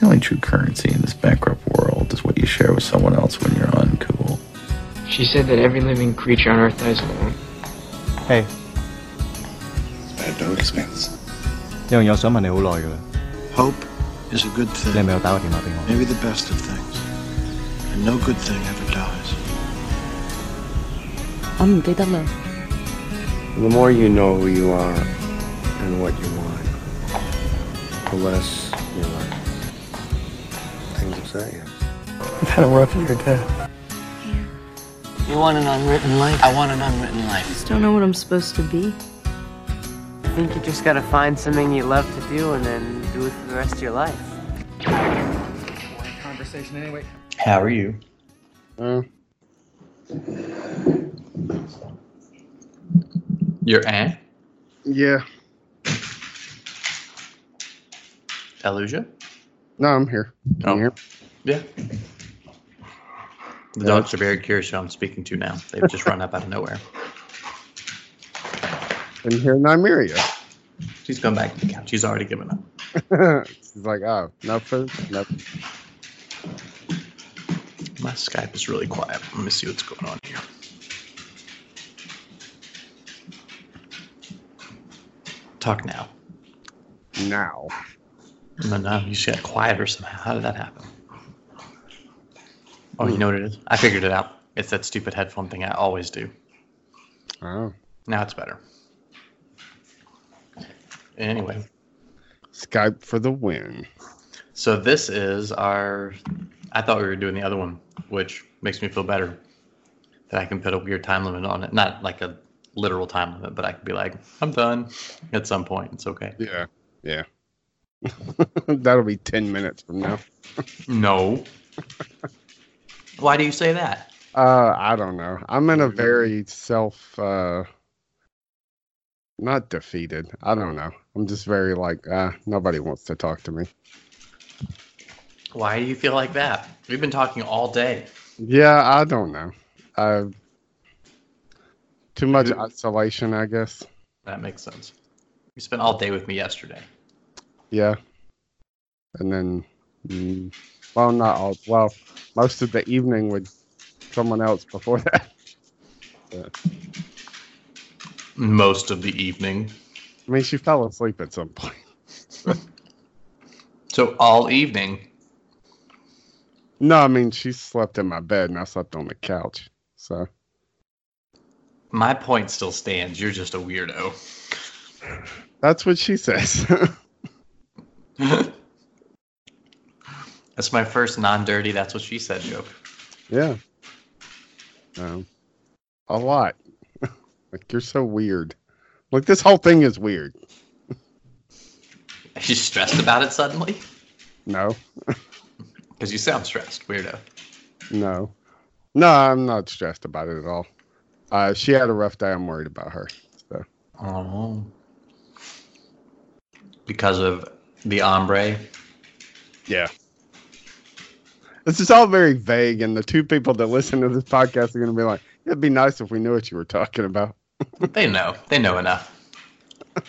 The only true currency in this bankrupt world is what you share with someone else when you're uncool. She said that every living creature on Earth dies alone. Hey， At no expense. 有样嘢我想问你好耐㗎啦， Hope is a good 你系 thing. 咪有打个电话俾我？ Maybe the best of things. And no good thing ever dies. 我唔记得啦。 The more you know who you are and what you want, the less you let things you. I've had a rough year, Dad. You want an unwritten life? I want an unwritten life. I Just don't know what I'm supposed to be. I think you just gotta find something you love to do and then do it for the rest of your life. Conversation anyway. How are you? Uh, Your aunt, yeah. Elusia? No, I'm here. I'm Oh. here. Yeah. The dogs are very curious who I'm speaking to now. They've just run up out of nowhere. And here in Nymeria. She's gone back to the couch. She's already given up. She's like, oh, no food, no. My Skype is really quiet. Let me see what's going on here. Talk now. Now. No, no, you just got quieter somehow. How did that happen? Oh, you hmm. know what it is? I figured it out. It's that stupid headphone thing I always do. Oh. Now it's better. Anyway, Skype for the win. so this is our. I thought we were doing the other one, which makes me feel better that I can put a weird time limit on it. Not like a literal time limit, but I could be like, I'm done at some point. It's okay. Yeah. Yeah. That'll be 10 minutes from now. No. Why do you say that? Uh, I don't know. I'm in a very self, uh, not defeated. I don't know. I'm just very like, uh, nobody wants to talk to me. Why do you feel like that? We've been talking all day. Yeah, I don't know. Uh, too much isolation, I guess. That makes sense. You spent all day with me yesterday. Yeah. And then, mm, well, not all. Well, most of the evening with someone else before that. Most of the evening. I mean, she fell asleep at some point. So all evening. No, I mean, she slept in my bed and I slept on the couch. So, My point still stands. You're just a weirdo. that's what she says. That's my first non-dirty. That's what she said joke. yeah. Um, a lot. like, you're so weird. Like, this whole thing is weird. Are you stressed about it suddenly? No, Because you sound stressed, weirdo. no. No, I'm not stressed about it at all. Uh, she had a rough day. I'm worried about her. So, Oh. Because of the ombre. yeah. This is all very vague, and the two people that listen to this podcast are going to be like, it'd be nice if we knew what you were talking about. They know. They know enough.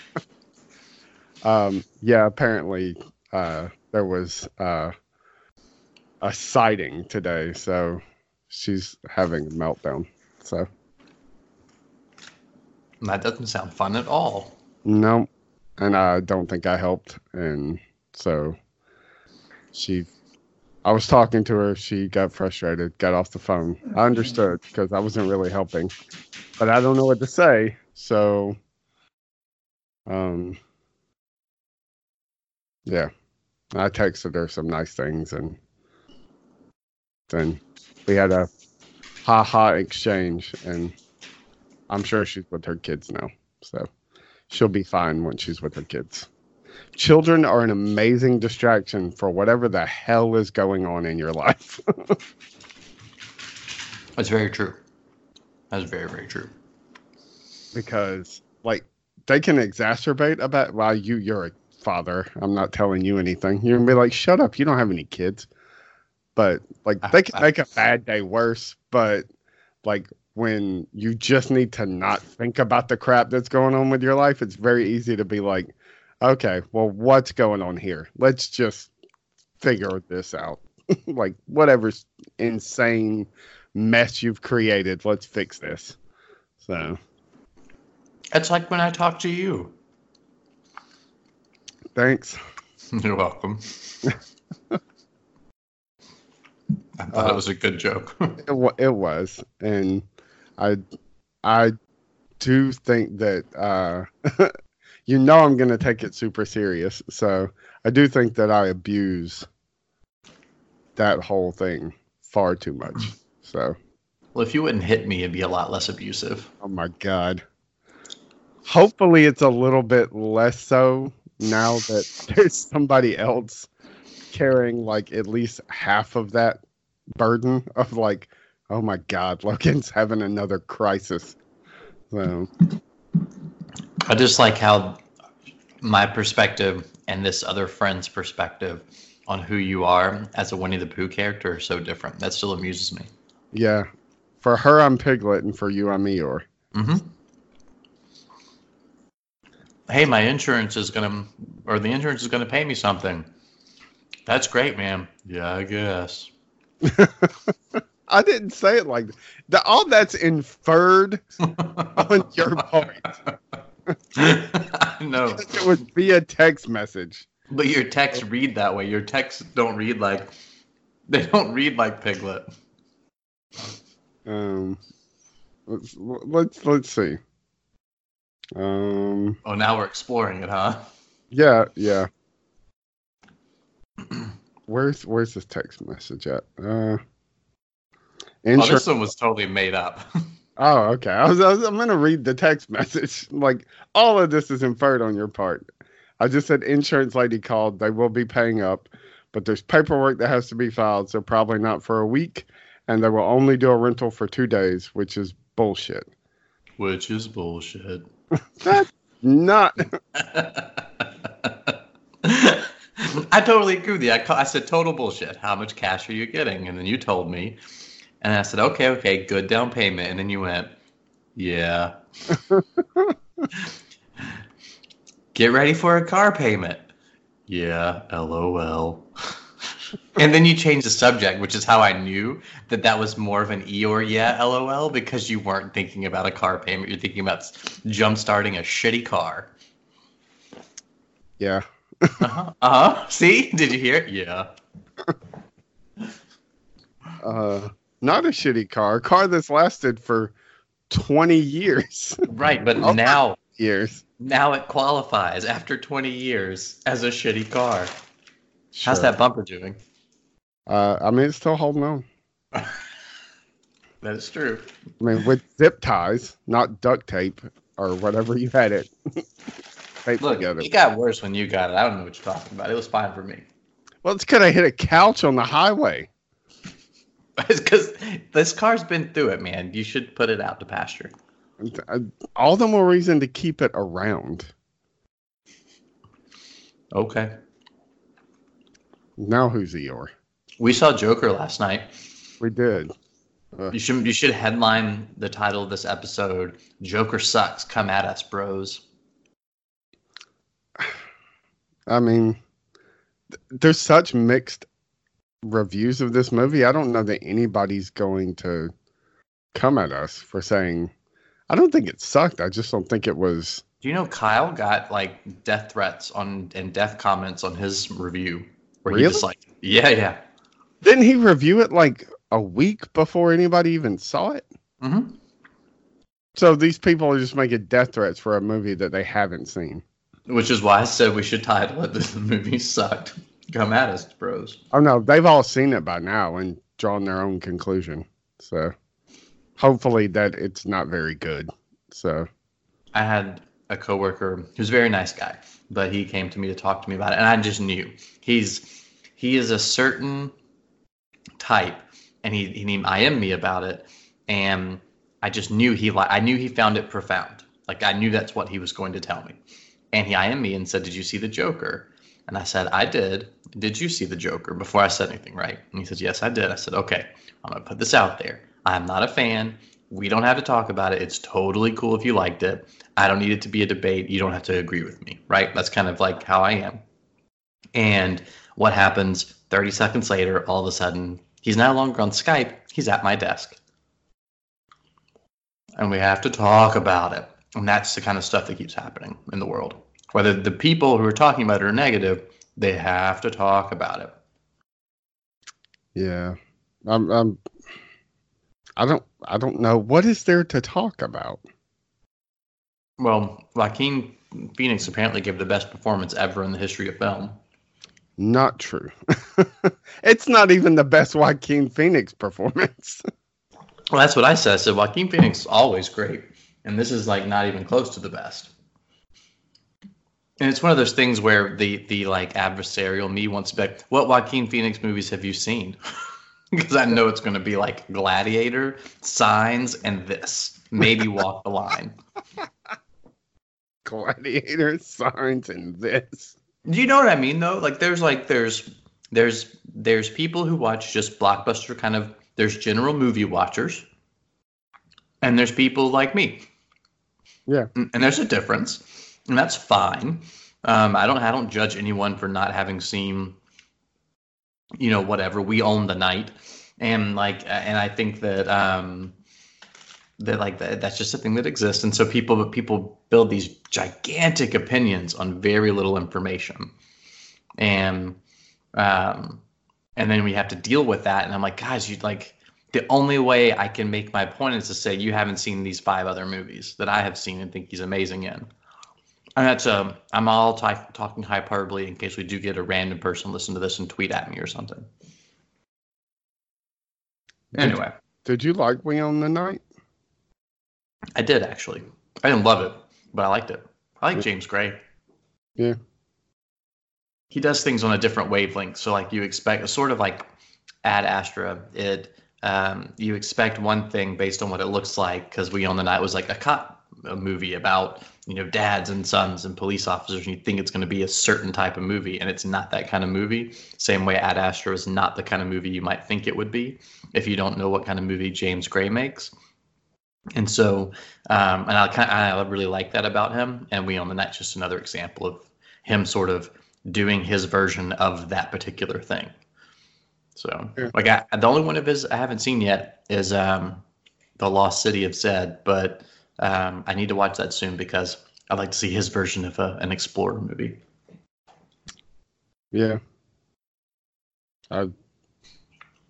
Um, yeah, apparently uh, there was uh, a sighting today, so she's having a meltdown. So That doesn't sound fun at all. no, and I don't think I helped, and so she. I was talking to her. She got frustrated, got off the phone. I understood because I wasn't really helping, but I don't know what to say. So, um, yeah, I texted her some nice things, and then we had a ha ha exchange, and I'm sure she's with her kids now, so she'll be fine when she's with her kids. Children are an amazing distraction for whatever the hell is going on in your life. That's very true. That's very, very true. because like they can exacerbate about well you you're a father i'm not telling you anything you're gonna be like shut up you don't have any kids but like ah, they can ah. make a bad day worse but like when you just need to not think about the crap that's going on with your life it's very easy to be like okay well what's going on here let's just figure this out. like whatever insane mess you've created, let's fix this. So It's like when I talk to you. thanks. You're welcome. I thought it was a good joke. It, wa- it was, and I, I do think that uh, you know I'm gonna take it super serious. So I do think that I abuse that whole thing far too much. So well, if you wouldn't hit me, it'd be a lot less abusive. oh my god. Hopefully it's a little bit less so now that there's somebody else carrying like at least half of that burden of like, oh my god, Logan's having another crisis. So I just like how my perspective and this other friend's perspective on who you are as a Winnie the Pooh character are so different. That still amuses me. yeah. For her I'm Piglet and for you I'm Eeyore. hmm Hey, my insurance is gonna, or the insurance is gonna pay me something. That's great, man. Yeah, I guess. I didn't say it like that. The, all that's inferred on your part. I know, It was via text message. but your texts read that way. Your texts don't read like, they don't read like Piglet. Um, let's let's let's see. Um, Oh, now we're exploring it, huh? yeah, yeah. Where's where's this text message at? Uh, Oh, this one was totally made up. Oh, okay. I was, I was I'm gonna read the text message. Like all of this is inferred on your part. I just said insurance lady called. They will be paying up, but there's paperwork that has to be filed, so probably not for a week, and they will only do a rental for two days, which is bullshit. Which is bullshit. That's not. I totally agree with you. I, I said total bullshit. How much cash are you getting? And then you told me, and I said, okay, okay, good down payment. And then you went, yeah. Get ready for a car payment. Yeah, lol. and then you changed the subject, which is how I knew that that was more of an E or yeah lol because you weren't thinking about a car payment. You're thinking about jump starting a shitty car. Yeah. Uh-huh. Uh-huh. See? Did you hear it? Yeah. Uh, not a shitty car. A car that's lasted for 20 years. Right, but Oh. now years. now it qualifies after 20 years as a shitty car. Sure. How's that bumper doing? Uh, I mean, it's still holding on. That is true. I mean, with zip ties, not duct tape or whatever you had it Look, together. it got worse when you got it. I don't know what you're talking about. It was fine for me. Well, it's because I hit a couch on the highway. Because this car's been through it, man. You should put it out to pasture. Uh, All the more reason to keep it around. Okay. Now who's Eeyore? We saw Joker last night. We did. You should you should headline the title of this episode Joker sucks. Come at us, bros. I mean, th- there's such mixed reviews of this movie. I don't know that anybody's going to come at us for saying. I don't think it sucked. I just don't think it was. Do you know Kyle got like death threats on and death comments on his review where he Really? just like yeah yeah Didn't he review it like a week before anybody even saw it? mm-hmm. So these people are just making death threats for a movie that they haven't seen. which is why I said we should title it "This movie sucked." Come at us, bros. Oh no, they've all seen it by now and drawn their own conclusion. So hopefully that it's not very good. So I had a coworker who's a very nice guy, but he came to me to talk to me about it, and I just knew he's he is a certain type, and he he IM'd me about it, and I just knew he like I knew he found it profound. Like I knew that's what he was going to tell me, and he IM'd me and said, "Did you see the Joker?" And I said, "I did." Did you see the Joker? Before I said anything, right? And he said, "Yes, I did." I said, "Okay, I'm gonna put this out there. I'm not a fan. We don't have to talk about it. It's totally cool if you liked it. I don't need it to be a debate. You don't have to agree with me, right? That's kind of like how I am. And what happens 30 seconds later, all of a sudden, he's no longer on Skype, he's at my desk. And we have to talk about it. And that's the kind of stuff that keeps happening in the world. Whether the people who are talking about it are negative, they have to talk about it. Yeah. I'm I'm I don't I don't know what is there to talk about. Well, Joaquin Phoenix apparently gave the best performance ever in the history of film. Not true. it's not even the best Joaquin Phoenix performance. Well, that's what I said. I said Joaquin Phoenix is always great, and this is like not even close to the best. And it's one of those things where the the like adversarial me wants to be like, what Joaquin Phoenix movies have you seen? because I know it's going to be like Gladiator, Signs, and this. Maybe Walk the Line. Gladiator signs and this. Do you know what I mean though? Like there's like there's there's there's people who watch just blockbuster kind of there's general movie watchers. And there's people like me. Yeah. And and there's a difference. And that's fine. Um, I don't I don't judge anyone for not having seen you know whatever. We own the night. And like and I think that um that like that, that's just a thing that exists. And so people people build these gigantic opinions on very little information. And um and then we have to deal with that. And i'm like guys you like the only way i can make my point is to say you haven't seen these five other movies that i have seen and think he's amazing in and that's um i'm all t- talking hyperbole in case we do get a random person listen to this and tweet at me or something anyway Did you like We Own the Night? I did actually. I didn't love it, but I liked it. I like James Gray. Yeah. He does things on a different wavelength. So like you expect, sort of like Ad Astra. It um, you expect one thing based on what it looks like because We Own the Night was like a cop a movie about you know dads and sons and police officers, and you think it's going to be a certain type of movie, and it's not that kind of movie. Same way Ad Astra is not the kind of movie you might think it would be if you don't know what kind of movie James Gray makes. And so, um, and I I really like that about him. And We Own the Night just another example of him sort of doing his version of that particular thing. So, Yeah. like, I, the only one of his I haven't seen yet is um, the Lost City of Zed, but um, I need to watch that soon because I'd like to see his version of a, an explorer movie. Yeah. I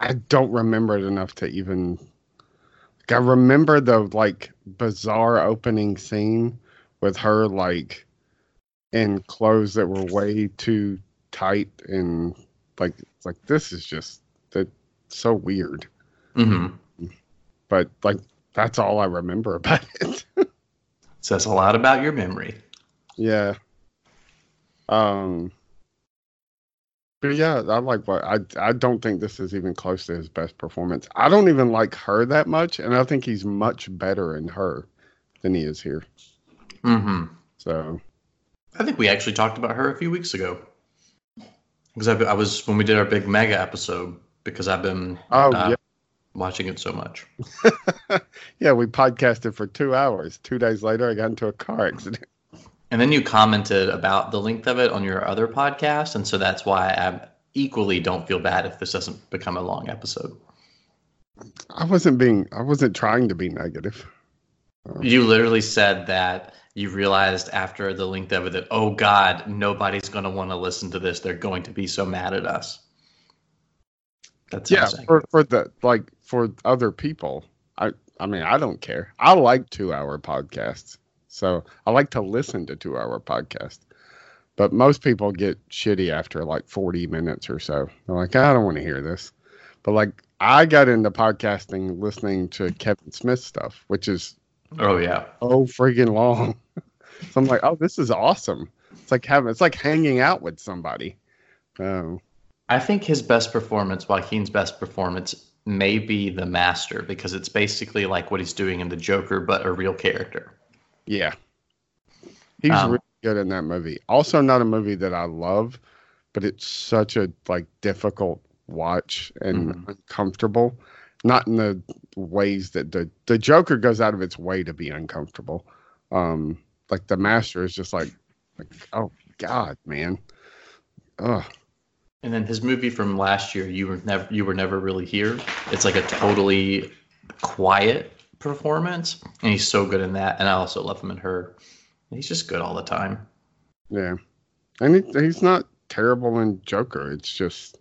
I don't remember it enough to even like, I remember the like bizarre opening scene with her like in clothes that were way too tight and like like this is just that so weird. Mm-hmm. But like that's all I remember about it. Says a lot about your memory. Yeah. Um. But yeah, I like what I. I don't think this is even close to his best performance. I don't even like her that much, and I think he's much better in her than he is here. Mm-hmm. So I think we actually talked about her a few weeks ago. Because I, I was when we did our big mega episode because I've been Oh, uh, yeah. Watching it so much. yeah, we podcasted for two hours. Two days later, I got into a car accident. And then you commented about the length of it on your other podcast, and so that's why I equally don't feel bad if this doesn't become a long episode. I wasn't being. I wasn't trying to be negative. You literally said that you realized after the length of it that oh god, nobody's going to want to listen to this. They're going to be so mad at us. That's Yeah, for for the like for other people. I I mean, I don't care. I like two hour podcasts, so I like to listen to two hour podcasts. But most people get shitty after like forty minutes or so. They're like, I don't want to hear this. But like, I got into podcasting listening to Kevin Smith stuff, which is oh yeah. oh friggin' long. so I'm like, oh, this is awesome. It's like having it's like hanging out with somebody. Um, I think his best performance, Joaquin's best performance, may be the master because it's basically like what he's doing in the Joker, but a real character. Yeah. He's Um, really good in that movie. Also not a movie that I love, but it's such a like difficult watch and Mhm. uncomfortable. Not in the ways that the the Joker goes out of its way to be uncomfortable. Um like the master is just like like oh god, man. ugh. And then his movie from last year, you were never you were never really here. It's like a totally quiet performance, and he's so good in that. And I also love him in her. He's just good all the time. Yeah, and he, he's not terrible in Joker. It's just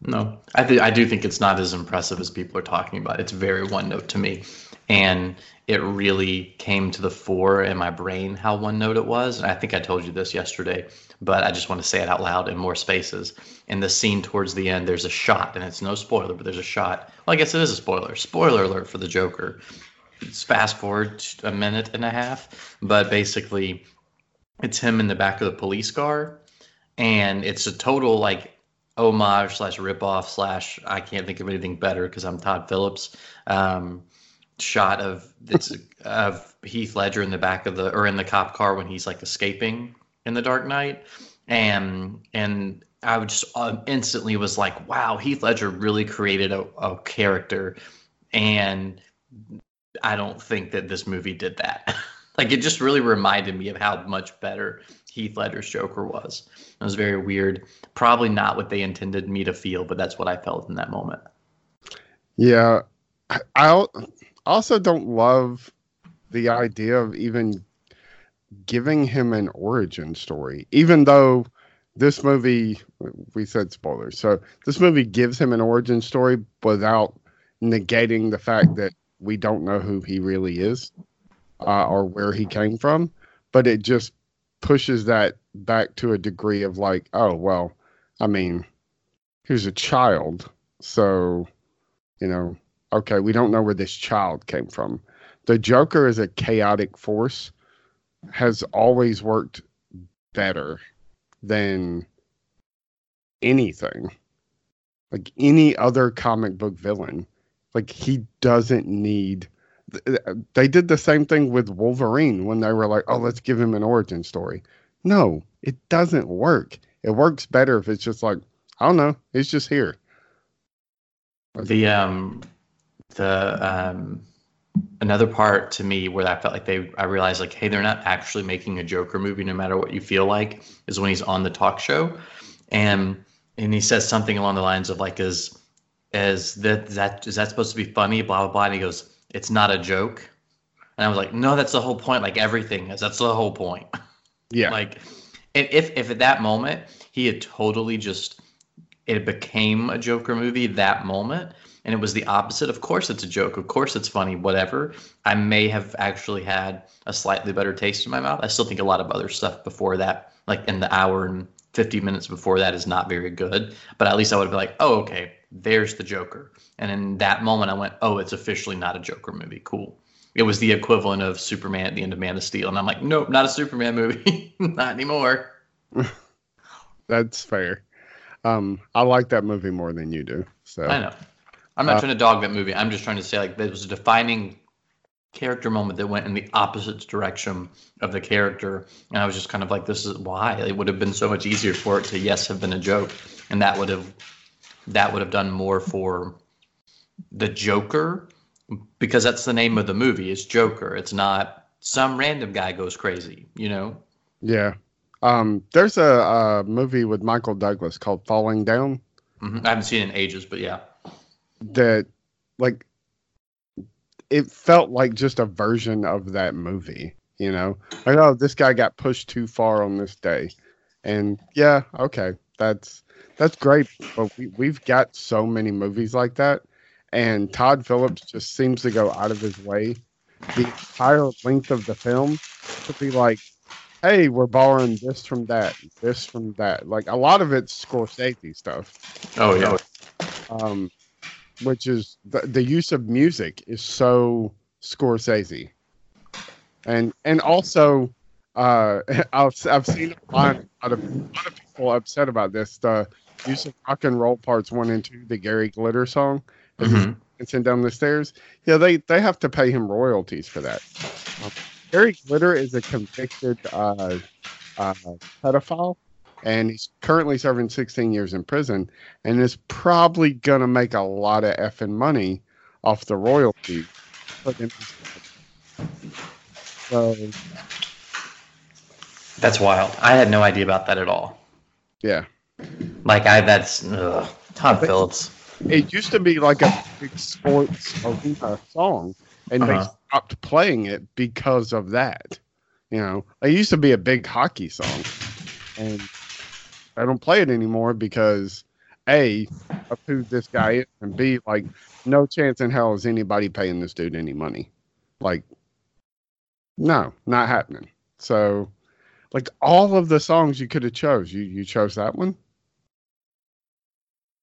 No, I th- I do think it's not as impressive as people are talking about. It's very one note to me, and it really came to the fore in my brain how one note it was. And I think I told you this yesterday, but I just want to say it out loud in more spaces. In the scene towards the end, there's a shot, and it's no spoiler, but there's a shot. Well, I guess it is a spoiler. Spoiler alert for the Joker. It's fast forward a minute and a half, but basically, it's him in the back of the police car, and it's a total like homage slash ripoff slash I can't think of anything better because I'm Todd Phillips. Um, shot of it's of Heath Ledger in the back of the or in the cop car when he's like escaping in the Dark Knight, and and I would just uh, instantly was like, wow, Heath Ledger really created a, a character, and I don't think that this movie did that. like it just really reminded me of how much better Heath Ledger's Joker was. It was very weird. Probably not what they intended me to feel, but that's what I felt in that moment. yeah. I I also don't love the idea of even giving him an origin story, even though this movie we said spoilers. So this movie gives him an origin story without negating the fact that we don't know who he really is uh, or where he came from, but it just pushes that back to a degree of like, oh well, I mean, he was a child, so you know, okay, we don't know where this child came from. The Joker is a chaotic force, has always worked better than anything. Like any other comic book villain. Like he doesn't need they did the same thing with Wolverine when they were like, "Oh, let's give him an origin story." No, it doesn't work. It works better if it's just like, I don't know, he's just here. The um the um another part to me where I felt like they I realized like hey they're not actually making a Joker movie no matter what you feel like is when he's on the talk show. And and he says something along the lines of like is is that is that is that supposed to be funny blah blah blah and he goes it's not a joke. And I was like no that's the whole point like everything is that's the whole point. Yeah. like and if if at that moment he had totally just it became a Joker movie that moment and it was the opposite. Of course it's a joke. Of course it's funny, whatever. I may have actually had a slightly better taste in my mouth. I still think a lot of other stuff before that, like in the hour and 50 minutes before that is not very good. But at least I would be like, oh, okay, there's the Joker. And in that moment I went, oh, it's officially not a Joker movie. Cool. It was the equivalent of Superman at the end of Man of Steel. And I'm like, nope, not a Superman movie. not anymore. That's fair. Um, I like that movie more than you do. So I know. I'm not Uh, trying to dog that movie. I'm just trying to say like there was a defining character moment that went in the opposite direction of the character, and I was just kind of like, this is why it would have been so much easier for it to yes have been a joke, and that would have that would have done more for the Joker because that's the name of the movie is Joker. It's not some random guy goes crazy, you know. yeah. Um, there's a, a movie with Michael Douglas called Falling Down Mhm. I haven't seen it in ages, but yeah. that like it felt like just a version of that movie, you know? Like, oh, this guy got pushed too far on this day. And yeah, okay, that's that's great. But we, we've got so many movies like that. And Todd Phillips just seems to go out of his way the entire length of the film to be like, hey, we're borrowing this from that, this from that. Like a lot of it's Scorsese stuff Oh yeah. um, which is the, the use of music is so Scorsese, and and also uh, I've I've seen a lot, a lot of a lot of people upset about this. The use of rock and roll parts one and two, the Gary Glitter song, he's Mhm. dancing down the stairs. Yeah, they they have to pay him royalties for that. Um, Gary Glitter is a convicted uh, uh, pedophile, and he's currently serving 16 years in prison, and is probably gonna make a lot of effing money off the royalties. put in his- So That's wild. I had no idea about that at all. yeah, Like I, that's ugh. Todd Phillips. It used to be like a big sports arena song, and Uh-huh. they stopped playing it because of that. You know, it used to be a big hockey song, and I don't play it anymore because a of who this guy is, and b like no chance in hell is anybody paying this dude any money. Like, no, not happening. So, like all of the songs you could have chose, you you chose that one.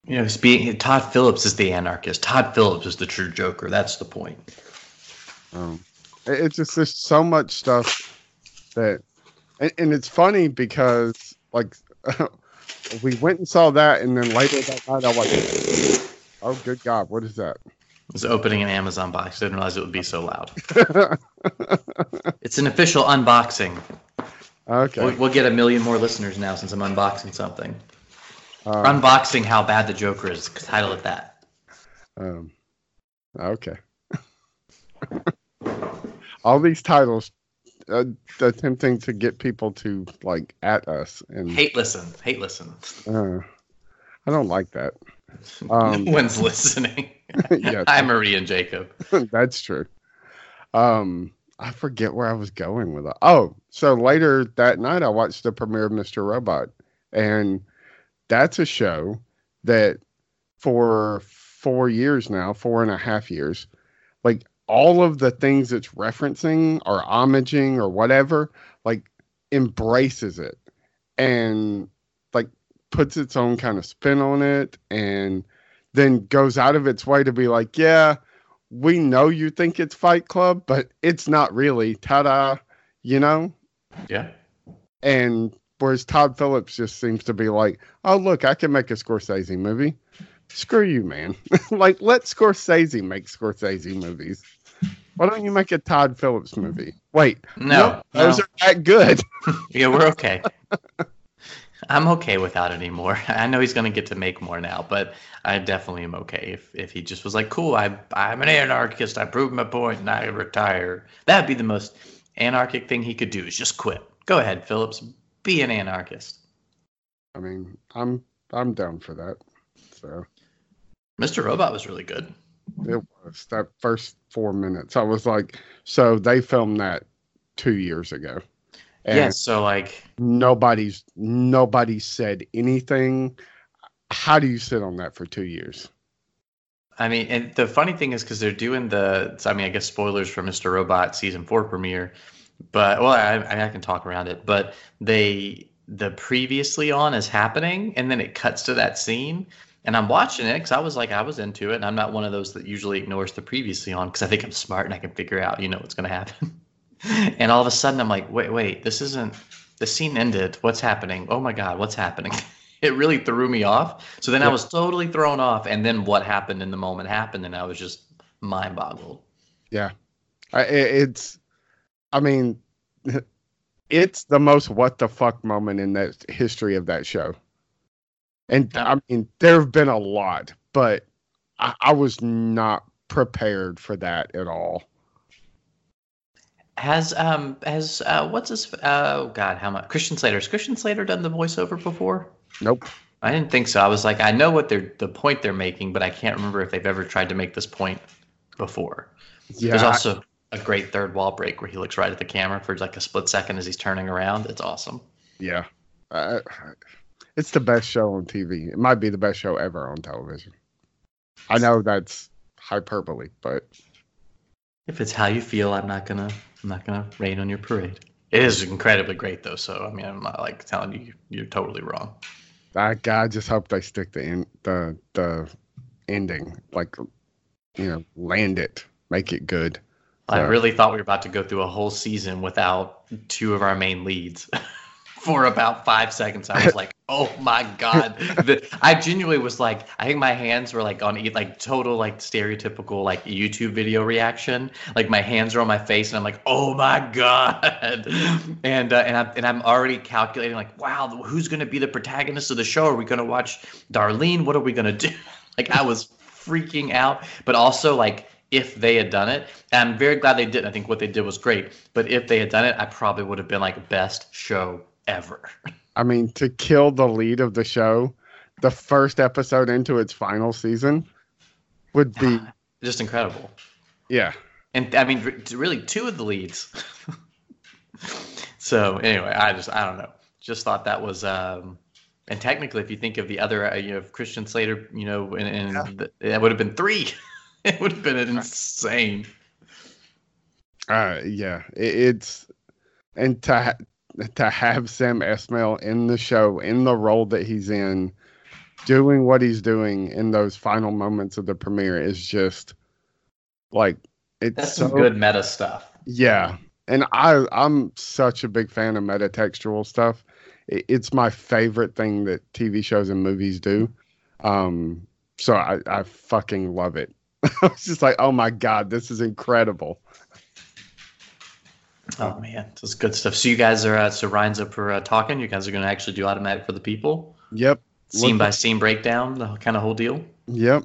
You know, being Todd Phillips is the anarchist. Todd Phillips is the true Joker. That's the point. Um, it- it's just there's so much stuff that, and, and it's funny because like we went and saw that, and then later that night I was like, oh good God, what is that? I was opening an Amazon box. Didn't realize it would be so loud. It's an official unboxing. okay, We'll, we'll get a million more listeners now since I'm unboxing something. um, Unboxing how bad the Joker is. Title it that. um, okay. All these titles uh, attempting to get people to like at us, and Hate listen. Hate listen. uh, I don't like that. Um, no one's listening. yeah, Hi, Marie and Jacob. That's true. Um, I forget where I was going with it. Oh, so later that night I watched the premiere of Mr. Robot, and that's a show that for four years now, four and a half years, all of the things it's referencing or homaging or whatever, like embraces it and like puts its own kind of spin on it and then goes out of its way to be like, yeah, we know you think it's Fight Club, but it's not really. Ta da, you know? Yeah. And whereas Todd Phillips just seems to be like, oh, look, I can make a Scorsese movie. Screw you, man. like, let Scorsese make Scorsese movies. Why don't you make a Todd Phillips movie? Wait, No, those no. are that good. Yeah, we're okay. I'm okay without it anymore. I know he's gonna get to make more now, but I definitely am okay if, if he just was like, "Cool, I I'm an anarchist. I proved my point, and I retire." That'd be the most anarchic thing he could do is just quit. Go ahead, Phillips. Be an anarchist. I mean, I'm I'm down for that. So Mr. Robot was really good. It was that first four minutes. I was like, so they filmed that two years ago. And yeah. So like, nobody's nobody said anything. How do you sit on that for two years? I mean, and the funny thing is because they're doing the, I mean, I guess spoilers for Mr. Robot season four premiere, but well, I, I can talk around it. But they, the previously on is happening, and then it cuts to that scene, and I'm watching it because I was like, I was into it, and I'm not one of those that usually ignores the previously on because I think I'm smart and I can figure out, you know, what's going to happen. and all of a sudden, I'm like, wait, wait, this isn't. The scene ended. What's happening? Oh my god, what's happening? it really threw me off. So then I was totally thrown off, and then what happened in the moment happened, and I was just mind boggled. Yeah, i- it's, I mean, it's the most what the fuck moment in the history of that show. And I mean, there have been a lot, but I, I was not prepared for that at all. Has um has uh what's his oh god how much Christian Slater has Christian Slater done the voiceover before? Nope. I didn't think so. I was like, I know what they're the point they're making, but I can't remember if they've ever tried to make this point before. Yeah. There's also a great third wall break where he looks right at the camera for like a split second as he's turning around. It's awesome. Yeah. Uh, it's the best show on TV. It might be the best show ever on television. I know that's hyperbole, but If it's how you feel, I'm not gonna I'm not gonna rain on your parade. It is incredibly great though, so I mean I'm not like telling you you're totally wrong. I, I just hope they stick the in, the the ending, like you know, land it, make it good. I So- really thought we were about to go through a whole season without two of our main leads. For about five seconds, I was like, "Oh my god!" The, I genuinely was like, I think my hands were like on like total like stereotypical like YouTube video reaction. Like my hands are on my face, and I'm like, "Oh my god!" And uh, and I'm and I'm already calculating like, "Wow, who's gonna be the protagonist of the show? Are we gonna watch Darlene? What are we gonna do?" Like I was freaking out, but also like if they had done it, and I'm very glad they didn't. I think what they did was great. But if they had done it, I probably would have been like best show ever. I, mean, to kill the lead of the show, the first episode into its final season would be Just incredible. yeah. And I mean, really, two of the leads. so anyway, I just I don't know. Just thought that was. um and technically, if you think of the other, uh, you know, Christian Slater, you know, and, and the, that would have been three. it would have been insane. Uh, yeah, it, it's and to ha- to have Sam Esmail in the show in the role that he's in, doing what he's doing in those final moments of the premiere is just like it's That's so some good meta stuff. Yeah, and I I'm such a big fan of metatextual stuff. It, it's my favorite thing that TV shows and movies do. Um, so I I fucking love it. I was just like, oh my god, this is incredible. Oh man, this is good stuff. So you guys are uh, so Ryan's up for uh, talking. You guys are going to actually do automatic for the people, Yep. scene Look- by scene breakdown, the kind of whole deal. Yep.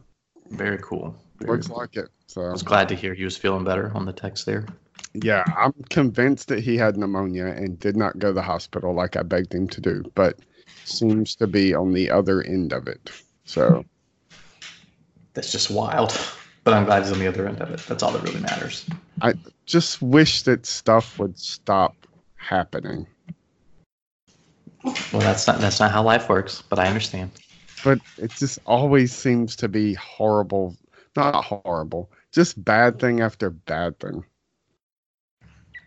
Very cool. Very Looks cool. like it. So I was glad to hear he was feeling better on the text there. yeah, I'm convinced that he had pneumonia and did not go to the hospital like I begged him to do, but seems to be on the other end of it. So That's just wild. But I'm glad he's on the other end of it. That's all that really matters. I just wish that stuff would stop happening. Well, that's not that's not how life works. But I understand. But it just always seems to be horrible. Not horrible, just bad thing after bad thing.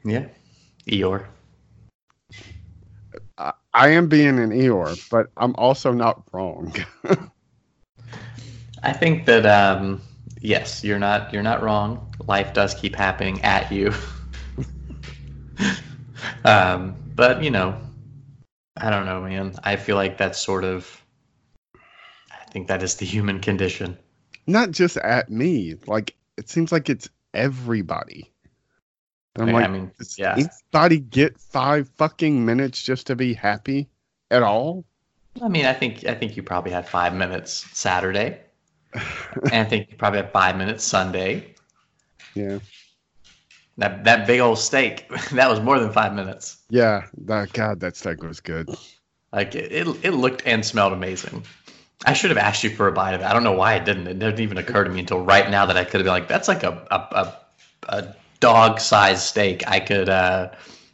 Yeah, Eeyore. I, I am being an Eeyore, but I'm also not wrong. I think that um, yes, you're not you're not wrong. Life does keep happening at you. um, but you know, I don't know, man. I feel like that's sort of. I think that is the human condition. not just at me. Like it seems like it's everybody. And I'm I like, mean, does yeah. anybody get five fucking minutes just to be happy at all? I mean, I think I think you probably had five minutes Saturday, and I think you probably had five minutes Sunday. Yeah, That that big old steak that was more than five minutes. yeah. That God, that steak was good. Like it, it, it looked and smelled amazing. I should have asked you for a bite of it. I don't know why it didn't. It didn't even occur to me until right now that I could have been like, that's like a a, a, a dog sized steak. I could, uh,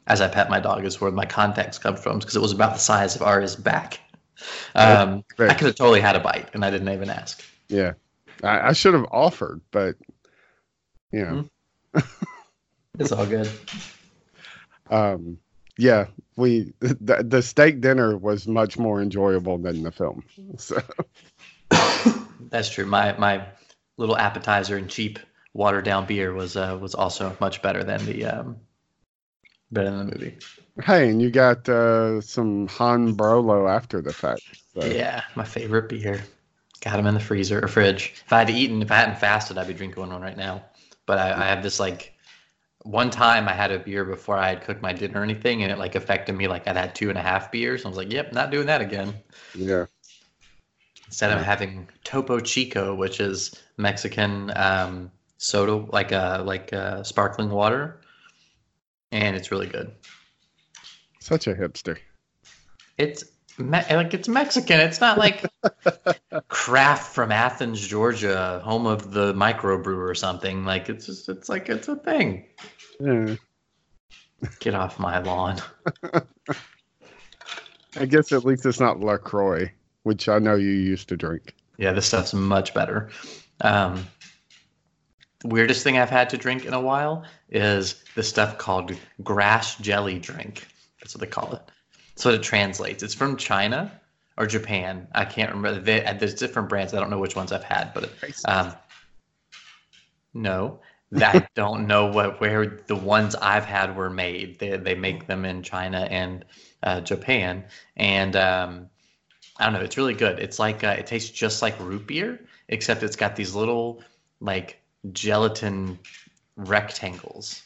as I pet my dog, is where my context comes from because it was about the size of Ari's back. Um, Right. I could have totally had a bite, and I didn't even ask. Yeah, I, I should have offered, but you know, It's all good. um, yeah, we the, the steak dinner was much more enjoyable than the film. So That's true. My my little appetizer and cheap watered down beer was uh, was also much better than the um, better than the movie. hey, and you got uh, some Han Brolo after the fact. So. Yeah, my favorite beer. Got them in the freezer or fridge. If I had eaten, if I hadn't fasted, I'd be drinking one right now. But I, I have this like one time I had a beer before I had cooked my dinner or anything, and it like affected me. Like I'd had two and a half beers. I was like, "Yep, not doing that again." Yeah. Instead of having Topo Chico, which is Mexican um, soda, like uh, like uh, sparkling water, and it's really good. Such a hipster. It's me- like it's Mexican. It's not like craft from Athens, Georgia, home of the microbrewer or something. Like it's just it's like it's a thing. Yeah. Get off my lawn. I guess at least it's not LaCroix, which I know you used to drink. Yeah, this stuff's much better. Um, weirdest thing I've had to drink in a while is this stuff called grass jelly drink. That's what they call it. That's what it translates. It's from China or Japan. I can't remember. They, there's different brands. I don't know which ones I've had, but um, no, I don't know what where the ones I've had were made. They they make them in China and uh, Japan, and um, I don't know. It's really good. It's like uh, it tastes just like root beer, except it's got these little like gelatin rectangles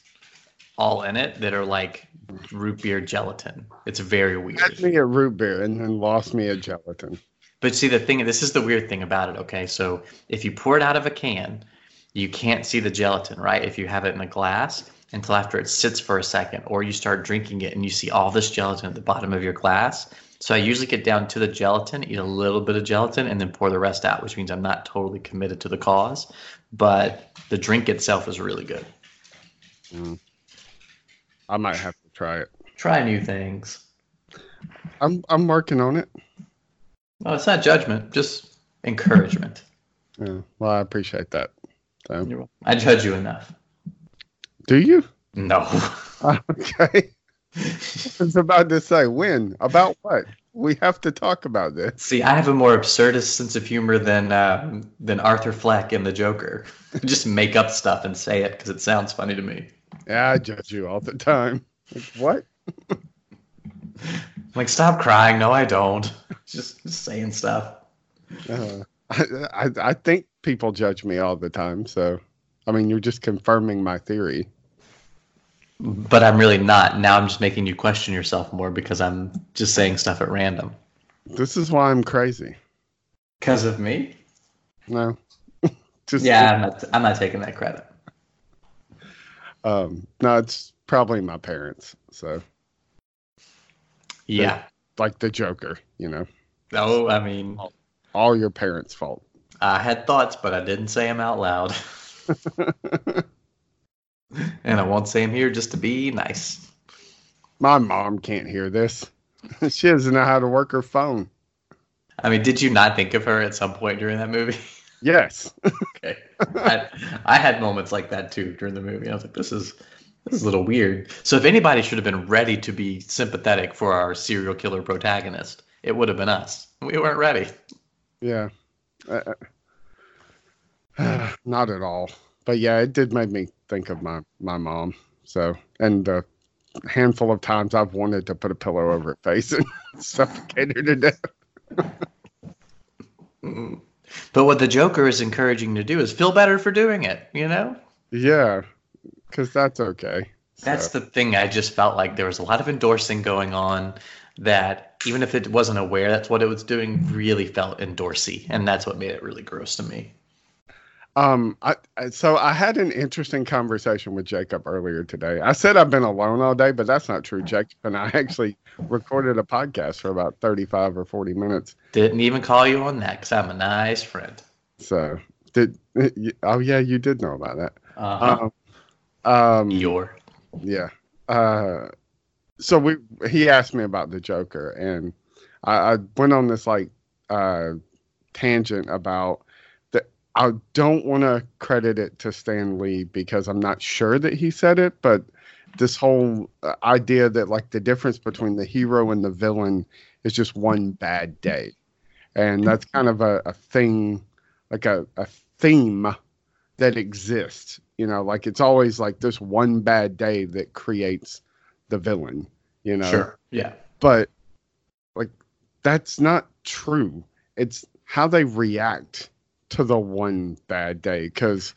all in it that are like root beer gelatin. It's very weird. Had me a root beer and then lost me a gelatin. But see, the thing, this is the weird thing about it. Okay, so if you pour it out of a can, you can't see the gelatin, right? If you have it in a glass until after it sits for a second, or you start drinking it and you see all this gelatin at the bottom of your glass. So I usually get down to the gelatin, eat a little bit of gelatin, and then pour the rest out, which means I'm not totally committed to the cause. But the drink itself is really good. Mm. I might have try it. Try new things. I'm I'm working on it. Well, it's not judgment, just encouragement. Yeah, well, I appreciate that. So. I judge you enough. do you? No. Okay. I was about to say when about what? We have to talk about this. See, I have a more absurdist sense of humor than um, than Arthur Fleck in The Joker. just make up stuff and say it because it sounds funny to me. Yeah, I judge you all the time. Like, what? I'm like, stop crying. No, I don't. Just, just saying stuff. Uh, I, I I think people judge me all the time. So, I mean, you're just confirming my theory. But I'm really not. Now I'm just making you question yourself more because I'm just saying stuff at random. This is why I'm crazy. Because of me? No, just Yeah, I'm not. I'm not taking that credit. Um, no, it's probably my parents. So, Yeah. like the Joker, you know, No, I mean, all your parents' fault. I had thoughts, but I didn't say them out loud. and I won't say them here just to be nice. My mom can't hear this. she doesn't know how to work her phone. I mean, did you not think of her at some point during that movie? Yes. okay. I, I had moments like that too during the movie. I was like, this is this is a little weird. So if anybody should have been ready to be sympathetic for our serial killer protagonist, it would have been us. We weren't ready. Yeah. Uh, uh, not at all. But yeah, it did make me think of my my mom. So, and the handful of times I've wanted to put a pillow over her face and suffocate her to death. But what the Joker is encouraging to do is feel better for doing it, you know? Yeah, because that's okay. That's the thing. I just felt like there was a lot of endorsing going on that even if it wasn't aware that's what it was doing, really felt endorsey. And that's what made it really gross to me. um, I, I so I had an interesting conversation with Jacob earlier today. I said I've been alone all day, but that's not true. Jacob and I actually recorded a podcast for about thirty-five or forty minutes. Didn't even call you on that because I'm a nice friend. So did oh yeah, you did know about that. Uh-huh. Um, um, Your. Yeah. Uh, so we he asked me about the Joker, and I, I went on this like uh, tangent about that. I don't want to credit it to Stan Lee because I'm not sure that he said it, but this whole uh, idea that like the difference between the hero and the villain is just one bad day, and that's kind of a, a thing, like a, a theme that exists. You know, like it's always like this one bad day that creates the villain. You know, Sure. Yeah. but like that's not true. It's how they react to the one bad day because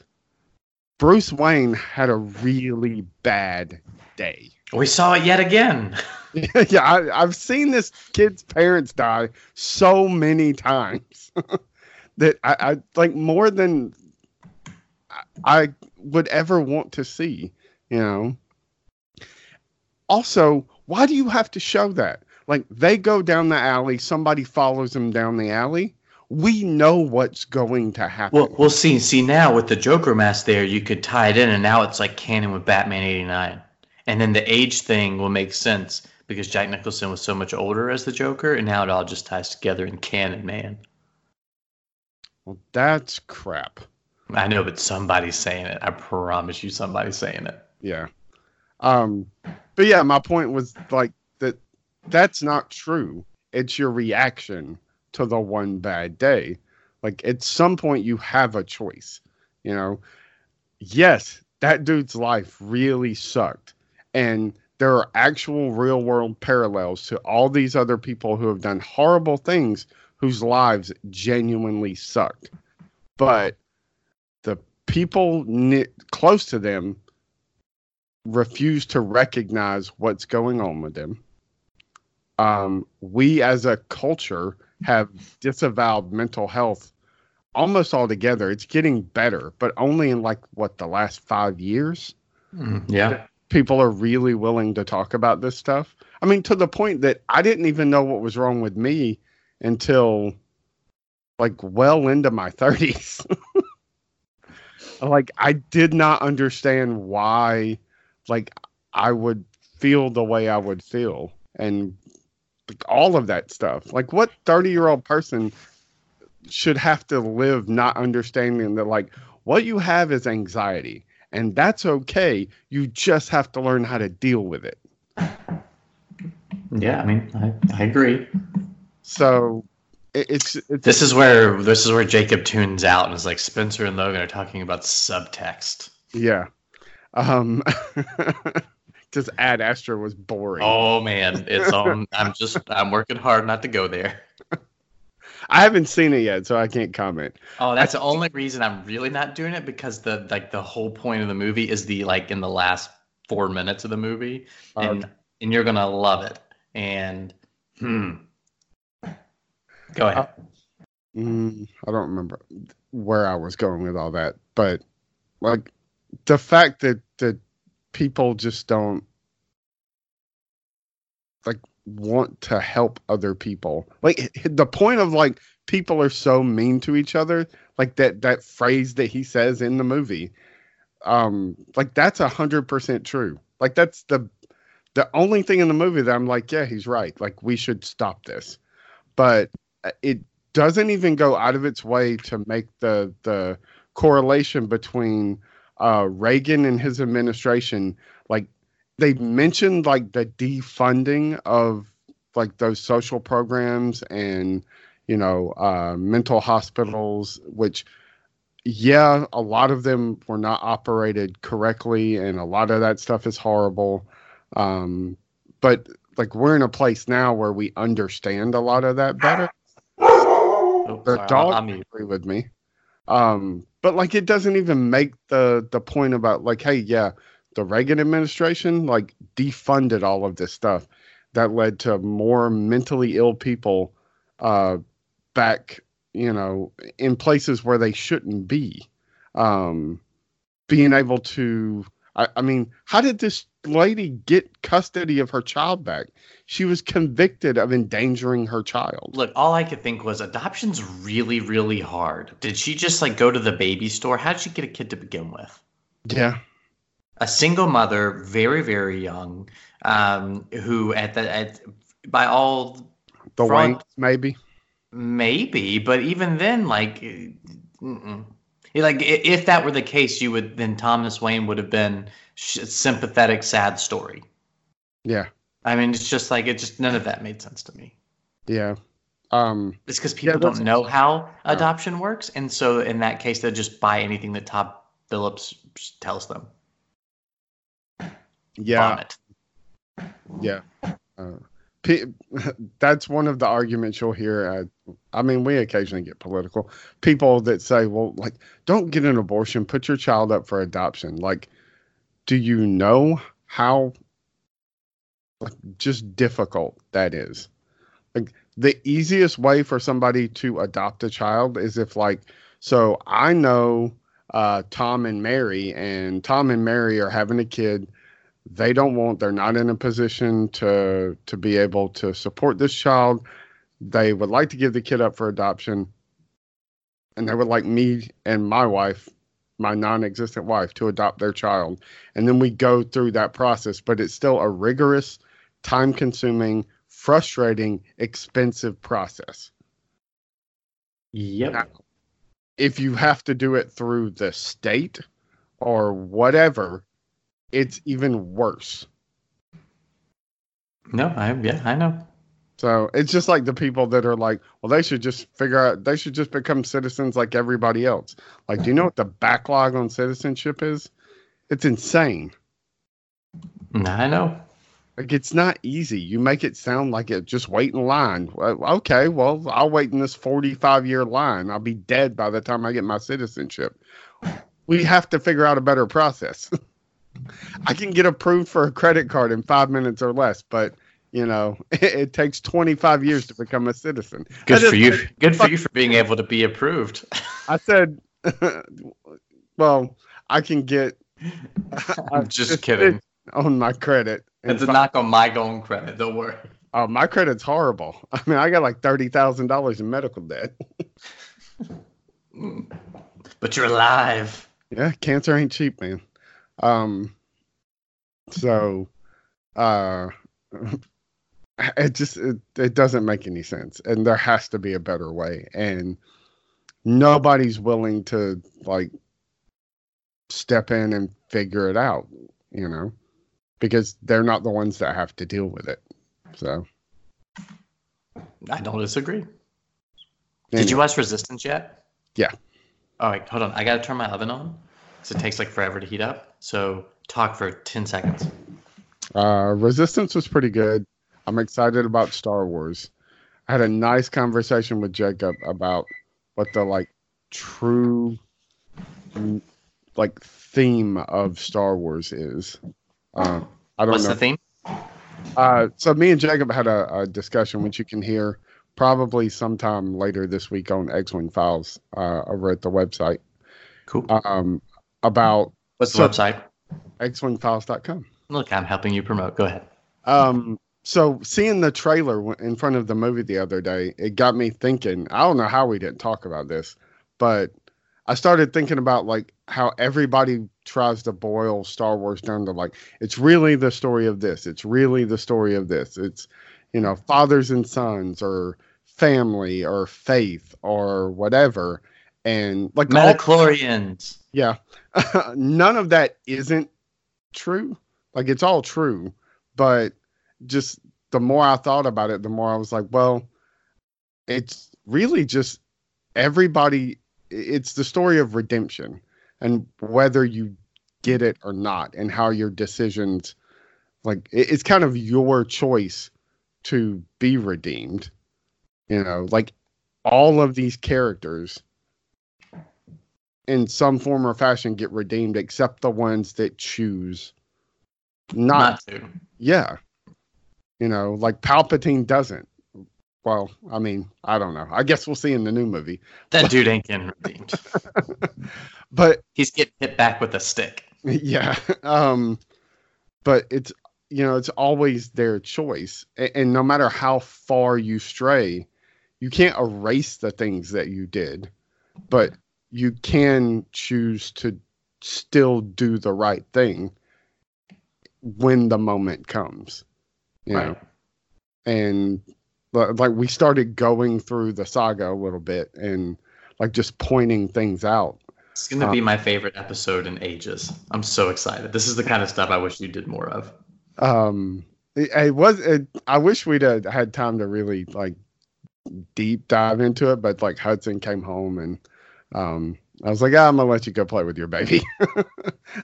Bruce Wayne had a really bad day. We saw it yet again. yeah, I, I've seen this kid's parents die so many times that I, I like more than I, would ever want to see. You know. Also, why do you have to show that? Like they go down the alley, somebody follows them down the alley. We know what's going to happen. Well, we'll see. See now with the Joker mask there, you could tie it in, and now it's like canon with Batman '89, and then the age thing will make sense because Jack Nicholson was so much older as the Joker, and now it all just ties together in canon, man. Well, that's crap. I know, but somebody's saying it. I promise you, somebody's saying it. Yeah. Um, but yeah, my point was like that that's not true. It's your reaction to the one bad day. Like at some point you have a choice, you know. Yes, that dude's life really sucked. And there are actual real world parallels to all these other people who have done horrible things whose lives genuinely sucked. But people ni- close to them refuse to recognize what's going on with them. Um, we as a culture have disavowed mental health almost altogether. It's getting better, but only in like what the last five years Mm, yeah. people are really willing to talk about this stuff. I mean, to the point that I didn't even know what was wrong with me until like well into my 30s. Like I did not understand why like I would feel the way I would feel and like, all of that stuff. Like what 30-year-old person should have to live not understanding that like what you have is anxiety and that's okay. You just have to learn how to deal with it. Yeah, I mean, I, I agree. So it's, it's This is where this is where Jacob tunes out and is like Spencer and Logan are talking about subtext. yeah. Um just Ad Astra was boring. Oh man, it's on. I'm just I'm working hard not to go there. I haven't seen it yet, so I can't comment. Oh, that's the only reason I'm really not doing it because the like the whole point of the movie is the like in the last four minutes of the movie, and and you're gonna love it. And hmm, go ahead. Mm, I don't remember where I was going with all that, but like the fact that that people just don't like want to help other people. Like the point of like people are so mean to each other, like that that phrase that he says in the movie. Um like that's a hundred percent true. Like that's the the only thing in the movie that I'm like, yeah, he's right. Like we should stop this. But uh, it doesn't even go out of its way to make the the correlation between uh, Reagan and his administration. Like they mentioned like the defunding of like those social programs and you know uh, mental hospitals, which yeah, a lot of them were not operated correctly, and a lot of that stuff is horrible. Um, but like we're in a place now where we understand a lot of that better. Oh, The sorry, dog agree with me. Um, but like it doesn't even make the the point about like, hey, yeah, the Reagan administration like defunded all of this stuff that led to more mentally ill people uh back, you know, in places where they shouldn't be. Um being able to I, I mean, how did this lady get custody of her child back? She was convicted of endangering her child. Look, all I could think was adoption's really, really hard. Did she just like go to the baby store? How did she get a kid to begin with? Yeah. A single mother, very, very young, um, who at the at by all The Front- maybe. maybe, but even then, like, mm-mm. Like if that were the case, you would then Thomas Wayne would have been sh- sympathetic, sad story. Yeah. I mean, it's just like it just none of that made sense to me. Yeah. Um It's because people that's- don't know how adoption works, and so in that case, they'll just buy anything that Todd Phillips tells them. yeah, Vomit. yeah. Uh, pe- that's one of the arguments you'll hear. I mean, we occasionally get political. People that say, "Well, like, don't get an abortion. Put your child up for adoption." Like, do you know how like just difficult that is? Like, the easiest way for somebody to adopt a child is if, like, so I know uh, Tom and Mary, and Tom and Mary are having a kid they don't want they're not in a position to to be able to support this child. They would like to give the kid up for adoption. And they would like me and my wife my non-existent wife to adopt their child. And then we go through that process but it's still a rigorous time consuming frustrating expensive process. Yep. if you have to do it through the state or whatever it's even worse No, I yeah, I know. So it's just like the people that are like, well, they should just figure out, they should just become citizens like everybody else. Like, do you know what the backlog on citizenship is? It's insane. No, I know. Like, it's not easy. You make it sound like it just wait in line. Okay, well, I'll wait in this 45 year line. I'll be dead by the time I get my citizenship. We have to figure out a better process. I can get approved for a credit card in five minutes or less, but you know, it, it takes 25 years to become a citizen. Good just- for you. Good for you for being able to be approved. I said, well, I can get. I'm just kidding. on my credit. It's a fi- knock on my own credit. Don't worry. Oh, my credit's horrible. I mean, I got like thirty thousand dollars in medical debt. Mm. But you're alive. Yeah, cancer ain't cheap, man. Um, so, uh, it just it, it doesn't make any sense, and there has to be a better way, and nobody's willing to like step in and figure it out, you know, because they're not the ones that have to deal with it. So, I don't disagree. Did you watch Resistance yet? Yeah. All right, hold on. I gotta turn my oven on because it takes like forever to heat up. So talk for ten seconds. Uh, Resistance was pretty good. I'm excited about Star Wars. I had a nice conversation with Jacob about what the like true like theme of Star Wars is. Uh, I don't What's know. the theme? Uh, so me and Jacob had a, a discussion, which you can hear probably sometime later this week on X-wing Files uh, over at the website. Cool. Um, about What's the so- website? xwingfiles.com. Look, I'm helping you promote. Go ahead. Um, so seeing the trailer in front of the movie the other day, it got me thinking. I don't know how we didn't talk about this, but I started thinking about like how everybody tries to boil Star Wars down to like it's really the story of this. It's really the story of this. It's you know fathers and sons or family or faith or whatever, and like all- Midi-chlorians. None of that isn't true. Like it's all true, but just the more I thought about it, the more I was like, well, it's really just everybody it's the story of redemption and whether you get it or not and how your decisions like it- it's kind of your choice to be redeemed. You know, like all of these characters in some form or fashion get redeemed except the ones that choose not, Not to. yeah. You know like palpatine doesn't. Well i mean i don't know. I guess we'll see in the new movie. That dude ain't getting redeemed. but He's getting hit back with a stick. yeah. Um but it's you know it's always their choice. And, and no matter how far you stray you can't erase the things that you did. But you can choose to still do the right thing when the moment comes you know and like we started going through the saga a little bit and like just pointing things out It's gonna be my favorite episode in ages. I'm so excited. This is the kind of stuff I wish you did more of. um it, it was it, i wish we'd had, had time to really like deep dive into it but like hudson came home and um i was like ah, i'm gonna let you go play with your baby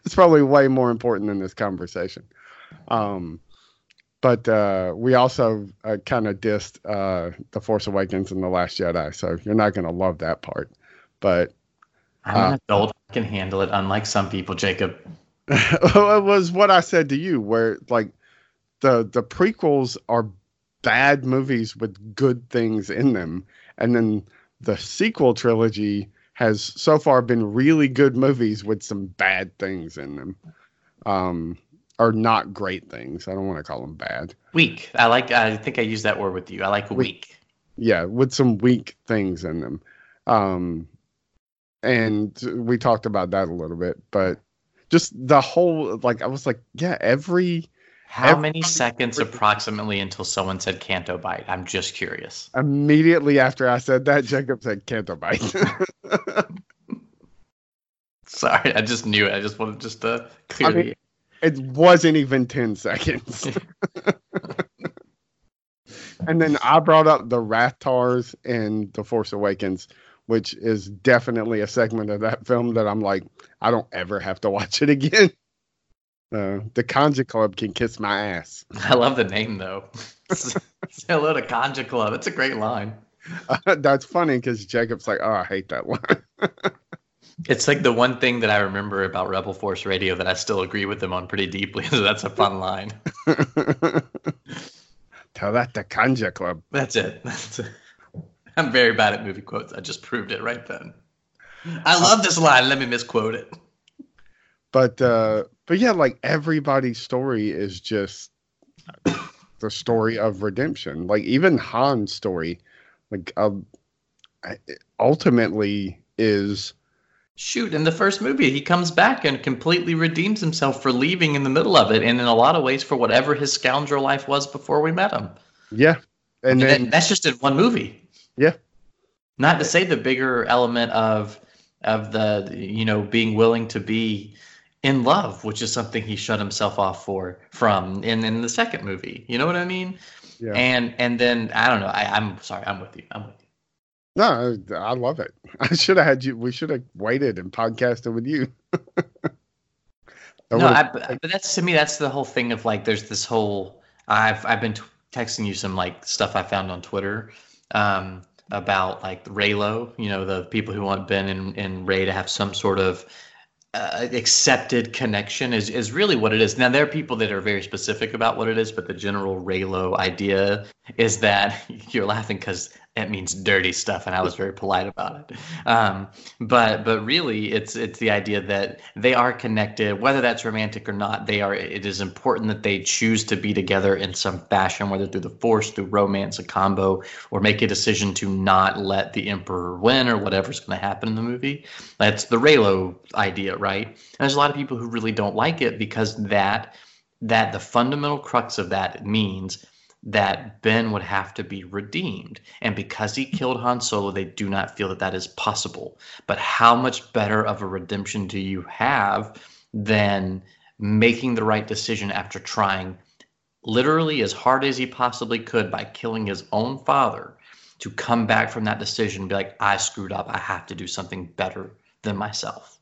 it's probably way more important than this conversation um but uh we also uh, kind of dissed uh the force awakens and the last jedi so you're not gonna love that part but I'm Uh, an adult. I can handle it. Unlike some people, Jacob. it was what I said to you, where like the the prequels are bad movies with good things in them, and then the sequel trilogy has so far been really good movies with some bad things in them, um, or not great things. I don't want to call them bad. Weak. I like. I think I used that word with you. I like weak. Yeah, with some weak things in them. Um, and we talked about that a little bit, but just the whole like I was like, yeah, every How Every- many seconds approximately until someone said Canto Bight? I'm just curious. immediately after I said that, Jacob said Canto Bight. Sorry, I just knew it. I just wanted just to clear I mean- it wasn't even 10 seconds. and then I brought up the Rathtars in The Force Awakens, which is definitely a segment of that film that I'm like, I don't ever have to watch it again. Uh, the Kanjiklub can kiss my ass. I love the name though. Say hello to Kanjiklub. It's a great line. That's funny because Jacob's like, oh, I hate that line. It's like the one thing that I remember about Rebel Force Radio that I still agree with them on pretty deeply. So that's a fun line. Tell that to Kanjiklub. That's it. That's it. I'm very bad at movie quotes. I just proved it right then. I love this line. Let me misquote it. but uh but yeah like everybody's story is just the story of redemption. Like even Han's story, like um, I- ultimately is Shoot, in the first movie, he comes back and completely redeems himself for leaving in the middle of it, and in a lot of ways for whatever his scoundrel life was before we met him. yeah, and And then that, that's just in one movie. Yeah. Not to say the bigger element of of the you know being willing to be in love, which is something he shut himself off for from in in the second movie. You know what I mean? yeah. And and then I don't know. I, I'm sorry. I'm with you. I'm with you. No, I I love it. I should have had you. We should have waited and podcasted with you. No, I, but that's to me. That's the whole thing of like. There's this whole. I've I've been t- texting you some like stuff I found on Twitter, um, about like Reylo. You know, the people who want Ben and, and Rey to have some sort of uh, accepted connection is is really what it is. Now there are people that are very specific about what it is, but the general Reylo idea is that you're laughing because it means dirty stuff, and I was very polite about it. Um, but but really, it's it's the idea that they are connected, whether that's romantic or not. They are. It is important that they choose to be together in some fashion, whether through the force, through romance, a combo, or make a decision to not let the emperor win, or whatever's going to happen in the movie. That's the Reylo idea, right? And there's a lot of people who really don't like it because that that the fundamental crux of that means that Ben would have to be redeemed. And because he killed Han Solo, they do not feel that that is possible. But how much better of a redemption do you have than making the right decision after trying literally as hard as he possibly could by killing his own father to come back from that decision and be like, I screwed up. I have to do something better than myself.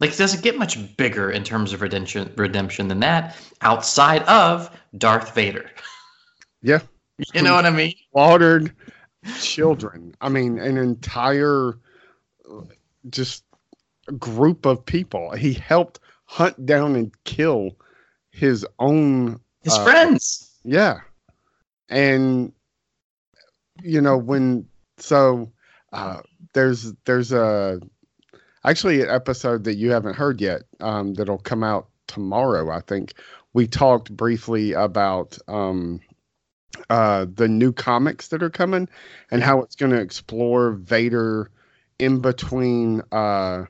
Like it doesn't get much bigger in terms of redemption redemption than that outside of Darth Vader. yeah, You know what I mean? slaughtered children. I mean, an entire just group of people. He helped hunt down and kill his own His uh, friends. Yeah. And you know when so uh there's there's a actually an episode that you haven't heard yet um that'll come out tomorrow I think. We talked briefly about um uh the new comics that are coming and how it's going to explore Vader in between uh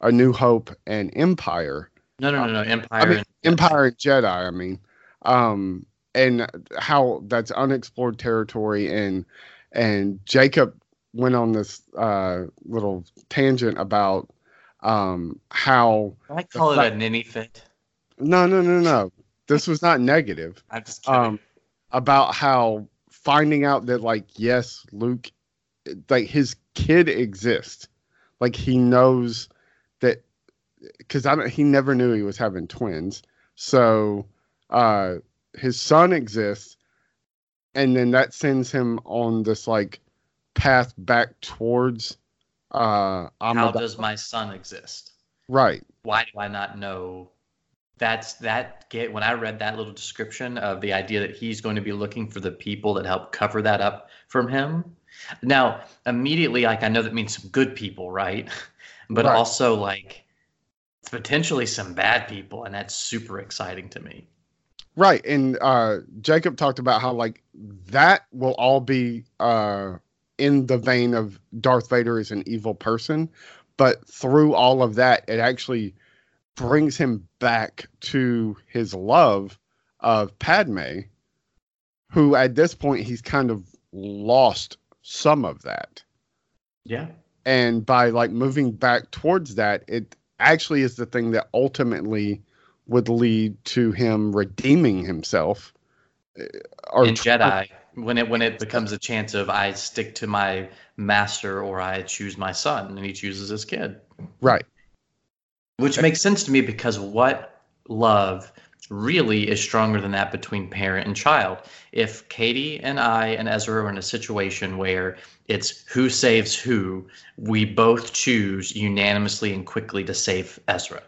A New Hope and Empire No, no, no, no. Empire. I mean, and- Empire and Jedi. I mean, um, and how that's unexplored territory, and and Jacob went on this uh, little tangent about um, how I call it a ninny fit. no, no, no, no. This was not negative. I'm just kidding. Um, about how finding out that like yes, Luke, like his kid exists, like he knows that because I don't, he never knew he was having twins. So uh, his son exists, and then that sends him on this like path back towards uh, How does my son exist? right. Why do I not know? That's that get when I read that little description of the idea that he's going to be looking for the people that help cover that up from him. Now, immediately, like I know that means some good people, right? But Right. also like potentially some bad people, and that's super exciting to me. Right. And uh Jacob talked about how like that will all be uh in the vein of Darth Vader is an evil person, but through all of that it actually brings him back to his love of Padme, who at this point he's kind of lost some of that. Yeah. And by like moving back towards that, it actually is the thing that ultimately would lead to him redeeming himself. uh, Or in Jedi, when it when it becomes a chance of I stick to my master or I choose my son, and he chooses his kid, right. Which makes sense to me because what love really is stronger than that between parent and child. If Katie and I and Ezra are in a situation where it's who saves who, we both choose unanimously and quickly to save Ezra.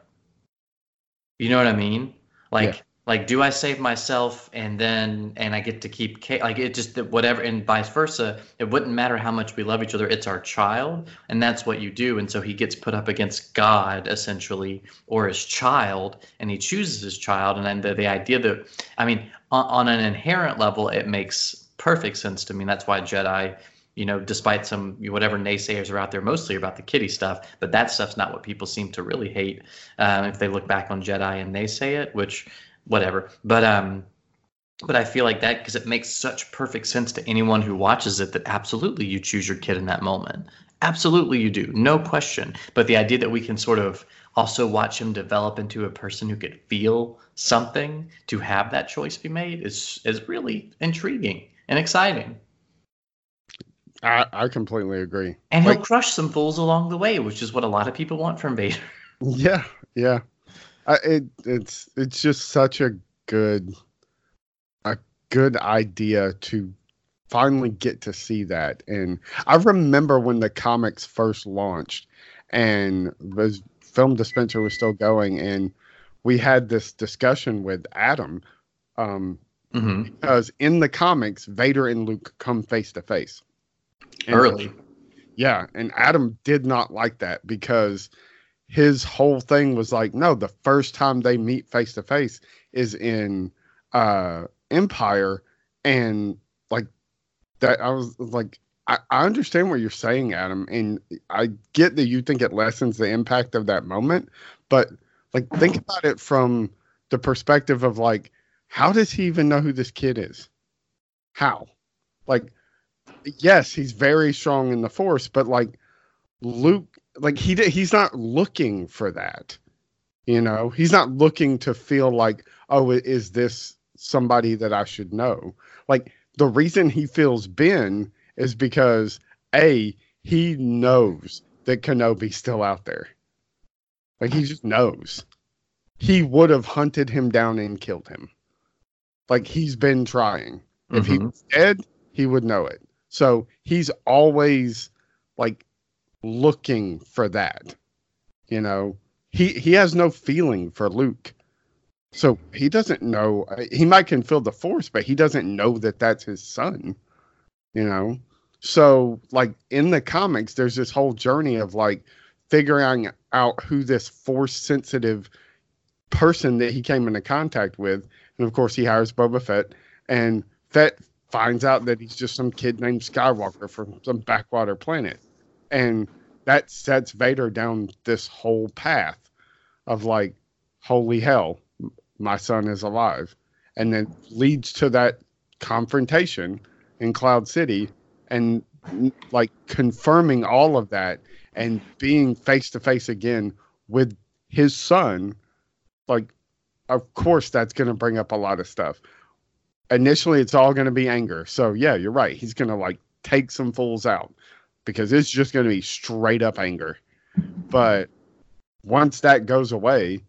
You know what I mean? Like Yeah. Like, do I save myself and then and I get to keep Kate? Like, it just whatever, and vice versa. It wouldn't matter how much we love each other. It's our child, and that's what you do. And so he gets put up against God essentially, or his child, and he chooses his child. And then the the idea that I mean, on, on an inherent level, it makes perfect sense to me. That's why Jedi you know, despite some whatever naysayers are out there, mostly about the kitty stuff, but that stuff's not what people seem to really hate um, if they look back on Jedi and they say it, which whatever. But um, but I feel like that because it makes such perfect sense to anyone who watches it that absolutely you choose your kid in that moment. Absolutely you do, no question. But the idea that we can sort of also watch him develop into a person who could feel something to have that choice be made is is really intriguing and exciting. I, I completely agree. And Like- he'll crush some fools along the way, which is what a lot of people want from Vader. Yeah, yeah. I, it it's it's just such a good a good idea to finally get to see that. And I remember when the comics first launched and the film dispenser was still going and we had this discussion with Adam um hmm because in the comics Vader and Luke come face to face. Early. yeah, and Adam did not like that because his whole thing was like, no, the first time they meet face to face is in uh Empire and like that I was like I, I understand what you're saying, Adam, and I get that you think it lessens the impact of that moment, but like think about it from the perspective of like, how does he even know who this kid is? How? Like yes, he's very strong in the force, but like Luke, like he he's not looking for that. You know, he's not looking to feel like, oh, is this somebody that I should know? Like the reason he feels Ben is because a he knows that Kenobi's still out there. Like he just knows. He would have hunted him down and killed him. Like he's been trying. If he Mhm. was dead, he would know it. So he's always like looking for that. You know, he he has no feeling for Luke. So he doesn't know he might can feel the force, but he doesn't know that that's his son. You know. So like in the comics there's this whole journey of like figuring out who this force sensitive person that he came into contact with. And of course he hires Boba Fett and Fett finds out that he's just some kid named Skywalker from some backwater planet. And that sets Vader down this whole path of like, holy hell, my son is alive. And then leads to that confrontation in Cloud City and like confirming all of that and being face to face again with his son. Like, of course, that's going to bring up a lot of stuff initially it's all going to be anger. So yeah, you're right. He's going to like take some fools out because it's just going to be straight up anger. But once that goes away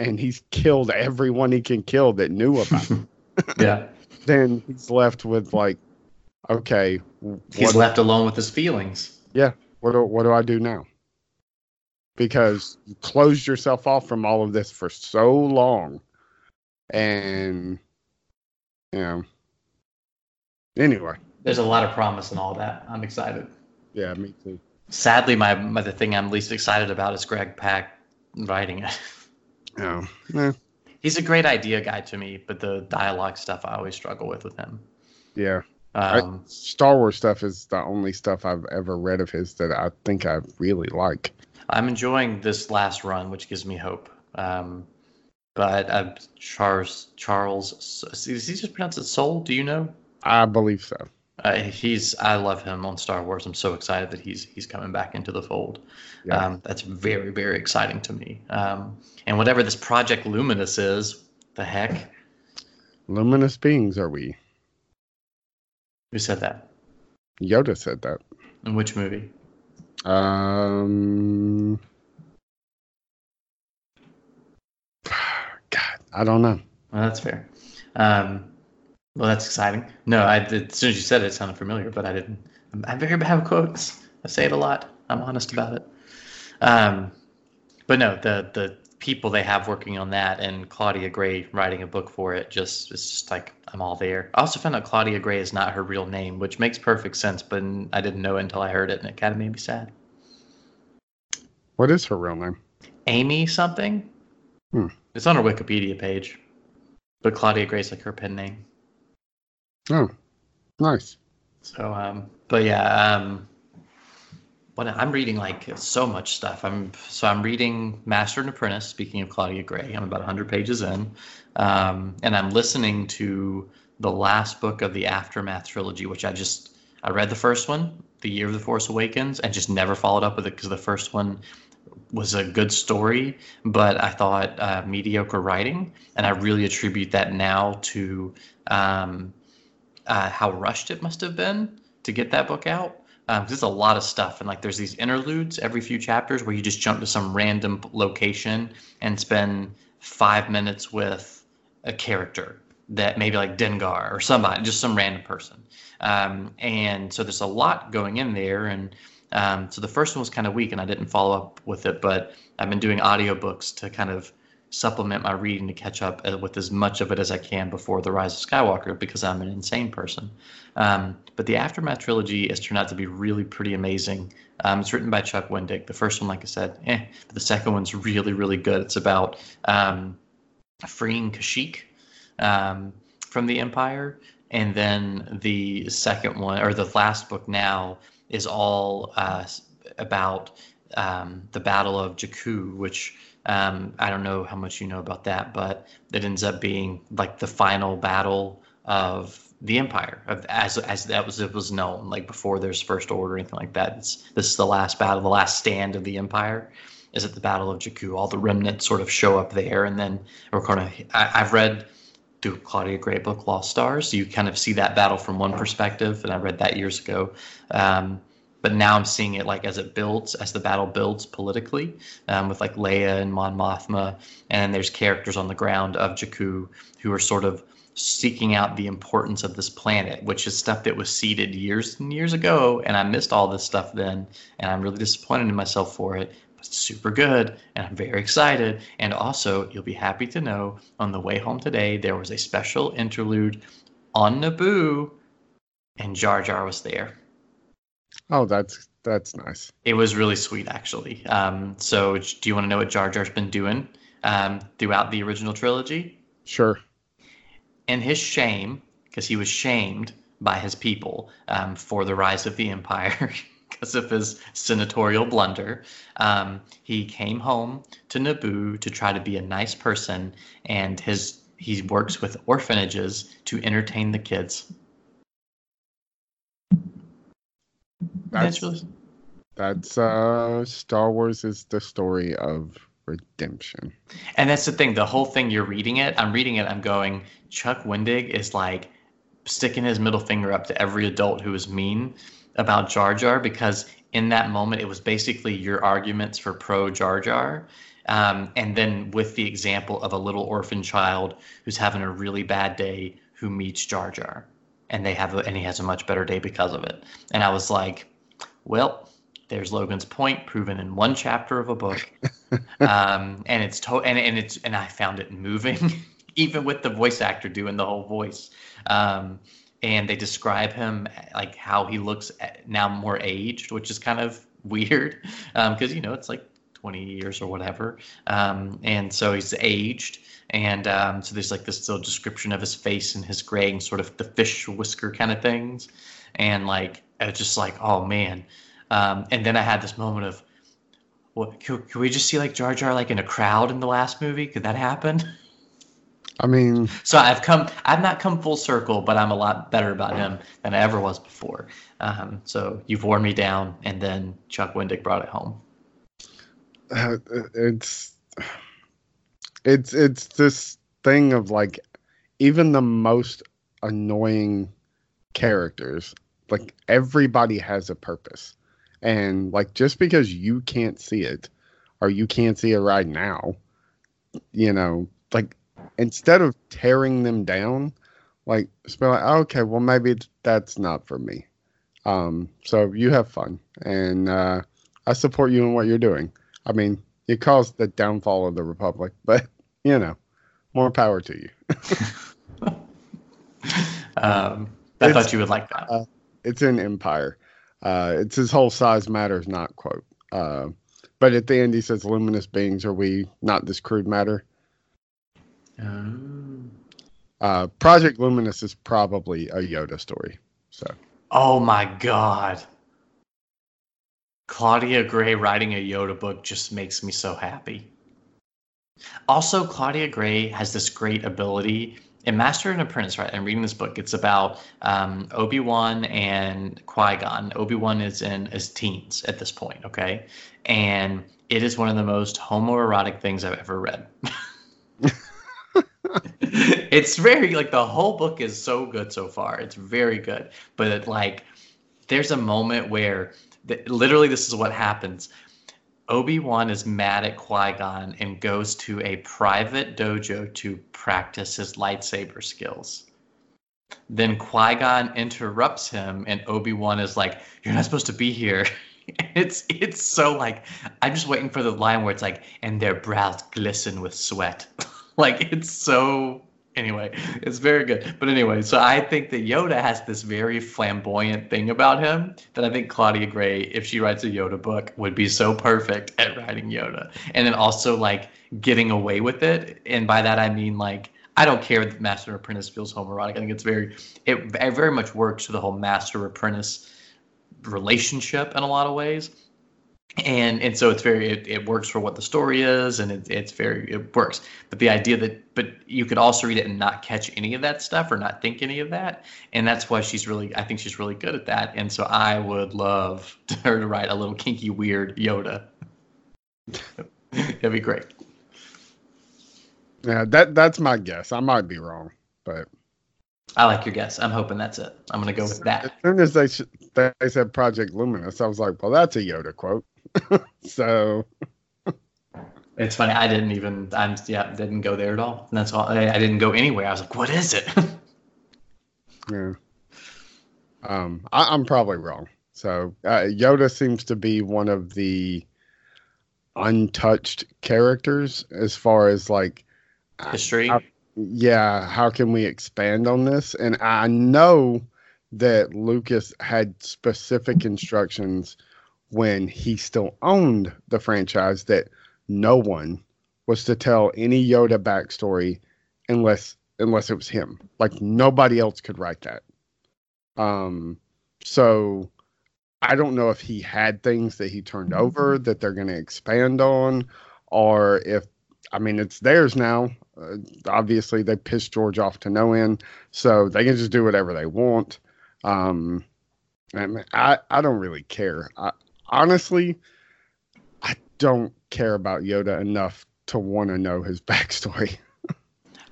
and he's killed everyone he can kill that knew about him, Yeah. then he's left with like, okay, He's left alone with his feelings. Yeah, what, do, what do I do now? Because you closed yourself off from all of this for so long. And, you know, anyway, There's a lot of promise in all that. I'm excited. Yeah, me too. Sadly, my, my the thing I'm least excited about is Greg Pak writing it. Eh, He's a great idea guy to me, but the dialogue stuff I always struggle with with him. yeah. I- Um, Star Wars stuff is the only stuff I've ever read of his that I think I really like. I'm enjoying this last run, which gives me hope. Um, but uh, Charles Charles is he just pronounce it Soul? Do you know? I believe so. Uh, he's I love him on Star Wars. I'm so excited that he's he's coming back into the fold. Yeah. Um, that's very very exciting to me. Um, and whatever this Project Luminous is, the heck, Luminous beings are we? who said that? Yoda said that. In which movie? Um, God, I don't know. Well, that's fair. Um, well, that's exciting. No, I did, as soon as you said it, it sounded familiar, but I didn't. I'm, very bad with quotes. I say it a lot. I'm honest about it. Um, but no, the the people they have working on that and Claudia Gray writing a book for it just it's just like I'm all there. I also found out Claudia Gray is not her real name, which makes perfect sense, but I didn't know until I heard it and it kind of made me sad. What is her real name? Amy something? Hmm. It's on her Wikipedia page. But Claudia Gray's like her pen name. Oh, nice. So um but yeah, um but I'm reading like so much stuff. I'm so I'm reading Master and Apprentice. Speaking of Claudia Gray, I'm about 100 pages in, um, and I'm listening to the last book of the Aftermath trilogy, which I just I read the first one, The Year of the Force Awakens, and just never followed up with it because the first one was a good story, but I thought uh, mediocre writing, and I really attribute that now to um, uh, how rushed it must have been to get that book out because um, it's a lot of stuff and like there's these interludes every few chapters where you just jump to some random location and spend five minutes with a character that maybe like Dengar or somebody, just some random person. Um, and so there's a lot going in there. And um, so the first one was kind of weak and I didn't follow up with it, but I've been doing audiobooks to kind of supplement my reading to catch up uh, with as much of it as I can before The Rise of Skywalker because I'm an insane person. Um, but the Aftermath trilogy has turned out to be really pretty amazing. Um, it's written by Chuck Wendig. The first one, like I said, eh, but the second one's really, really good. It's about um, freeing Kashyyyk um, from the Empire. And then the second one, or the last book now, is all uh, about um, the Battle of Jakku, which um, I don't know how much you know about that, but it ends up being like the final battle of the empire of as as that was it was known like before there's first order or anything like that. It's this is the last battle, the last stand of the empire. Is at the Battle of Jakku. All the remnants sort of show up there, and then we're kind of. I, I've read through Claudia Gray book Lost Stars. So you kind of see that battle from one perspective, and I read that years ago. Um, but now I'm seeing it like as it builds, as the battle builds politically, um, with like Leia and Mon Mothma, and there's characters on the ground of Jakku who are sort of seeking out the importance of this planet, which is stuff that was seeded years and years ago, and I missed all this stuff then, and I'm really disappointed in myself for it. But it's super good, and I'm very excited. And also, you'll be happy to know on the way home today there was a special interlude on Naboo, and Jar Jar was there. Oh, that's that's nice. It was really sweet, actually. Um, so, do you want to know what Jar Jar's been doing um, throughout the original trilogy? Sure. In his shame, because he was shamed by his people um, for the rise of the Empire because of his senatorial blunder, um, he came home to Naboo to try to be a nice person, and his he works with orphanages to entertain the kids. That's that's uh Star Wars is the story of redemption. And that's the thing. The whole thing you're reading it. I'm reading it. I'm going. Chuck Wendig is like sticking his middle finger up to every adult who is mean about Jar Jar because in that moment it was basically your arguments for pro Jar Jar. Um, and then with the example of a little orphan child who's having a really bad day who meets Jar Jar, and they have a, and he has a much better day because of it. And I was like, well, there's Logan's point proven in one chapter of a book, um, and it's to- and and it's and I found it moving, even with the voice actor doing the whole voice. Um, and they describe him like how he looks now more aged, which is kind of weird because um, you know it's like 20 years or whatever, um, and so he's aged. And um, so there's like this little description of his face and his gray and sort of the fish whisker kind of things, and like it's just like oh man. Um, and then I had this moment of, what could, could we just see like Jar Jar like in a crowd in the last movie? Could that happen? I mean, so I've come, I've not come full circle, but I'm a lot better about him than I ever was before. Um, so you've worn me down, and then Chuck Wendig brought it home. Uh, it's it's it's this thing of like even the most annoying characters like everybody has a purpose and like just because you can't see it or you can't see it right now you know like instead of tearing them down like it's like okay well maybe that's not for me um so you have fun and uh i support you in what you're doing i mean it caused the downfall of the Republic, but you know, more power to you. Um, I It's- thought you would like that. Uh, it's in Empire. Uh, it's his whole size matters not quote. Uh, but at the end, he says, "Luminous beings are we, not this crude matter." Um, Uh, Project Luminous is probably a Yoda story. So oh my god. Claudia Gray writing a Yoda book just makes me so happy. Also, Claudia Gray has this great ability in Master and Apprentice, right? I'm reading this book. It's about um, Obi Wan and Qui Gon. Obi Wan is in his teens at this point, okay? And it is one of the most homoerotic things I've ever read. it's very like the whole book is so good so far. It's very good, but it, like there's a moment where literally this is what happens. Obi Wan is mad at Qui Gon and goes to a private dojo to practice his lightsaber skills. Then Qui Gon interrupts him, and Obi Wan is like, "You're not supposed to be here." It's it's so like I'm just waiting for the line where it's like, "And their brows glisten with sweat." like it's so anyway, it's very good. But anyway, so I think that Yoda has this very flamboyant thing about him that I think Claudia Gray, if she writes a Yoda book, would be so perfect at writing Yoda. And then also like getting away with it. And by that I mean like I don't care that Master Apprentice feels homoerotic. I think it's very it, it very much works to the whole Master Apprentice relationship in a lot of ways and and so it's very it, it works for what the story is and it, it's very it works. But the idea that but you could also read it and not catch any of that stuff or not think any of that. And that's why she's really i think she's really good at that. And so i would love to her to write a little kinky weird yoda. That'd be great. Yeah, that that's my guess. I might be wrong, but. I like your guess. I'm hoping that's it. I'm gonna go with that. as soon as they sh- they said Project Luminous, I was like, well, that's a Yoda quote. so. It's funny i didn't even i'm yeah didn't go there at all. And that's all i, I didn't go anywhere. I was like what is it? Yeah, um, I, I'm probably wrong. So uh, Yoda seems to be one of the untouched characters as far as like history? How- yeah, how can we expand on this? And I know that Lucas had specific instructions when he still owned the franchise that no one was to tell any Yoda backstory unless unless it was him. Like nobody else could write that. Um so I don't know if he had things that he turned over that they're going to expand on or if I mean it's theirs now. Uh, obviously, they pissed George off to no end, so they can just do whatever they want. Um, I, mean, I I don't really care. I, honestly, I don't care about Yoda enough to want to know his backstory.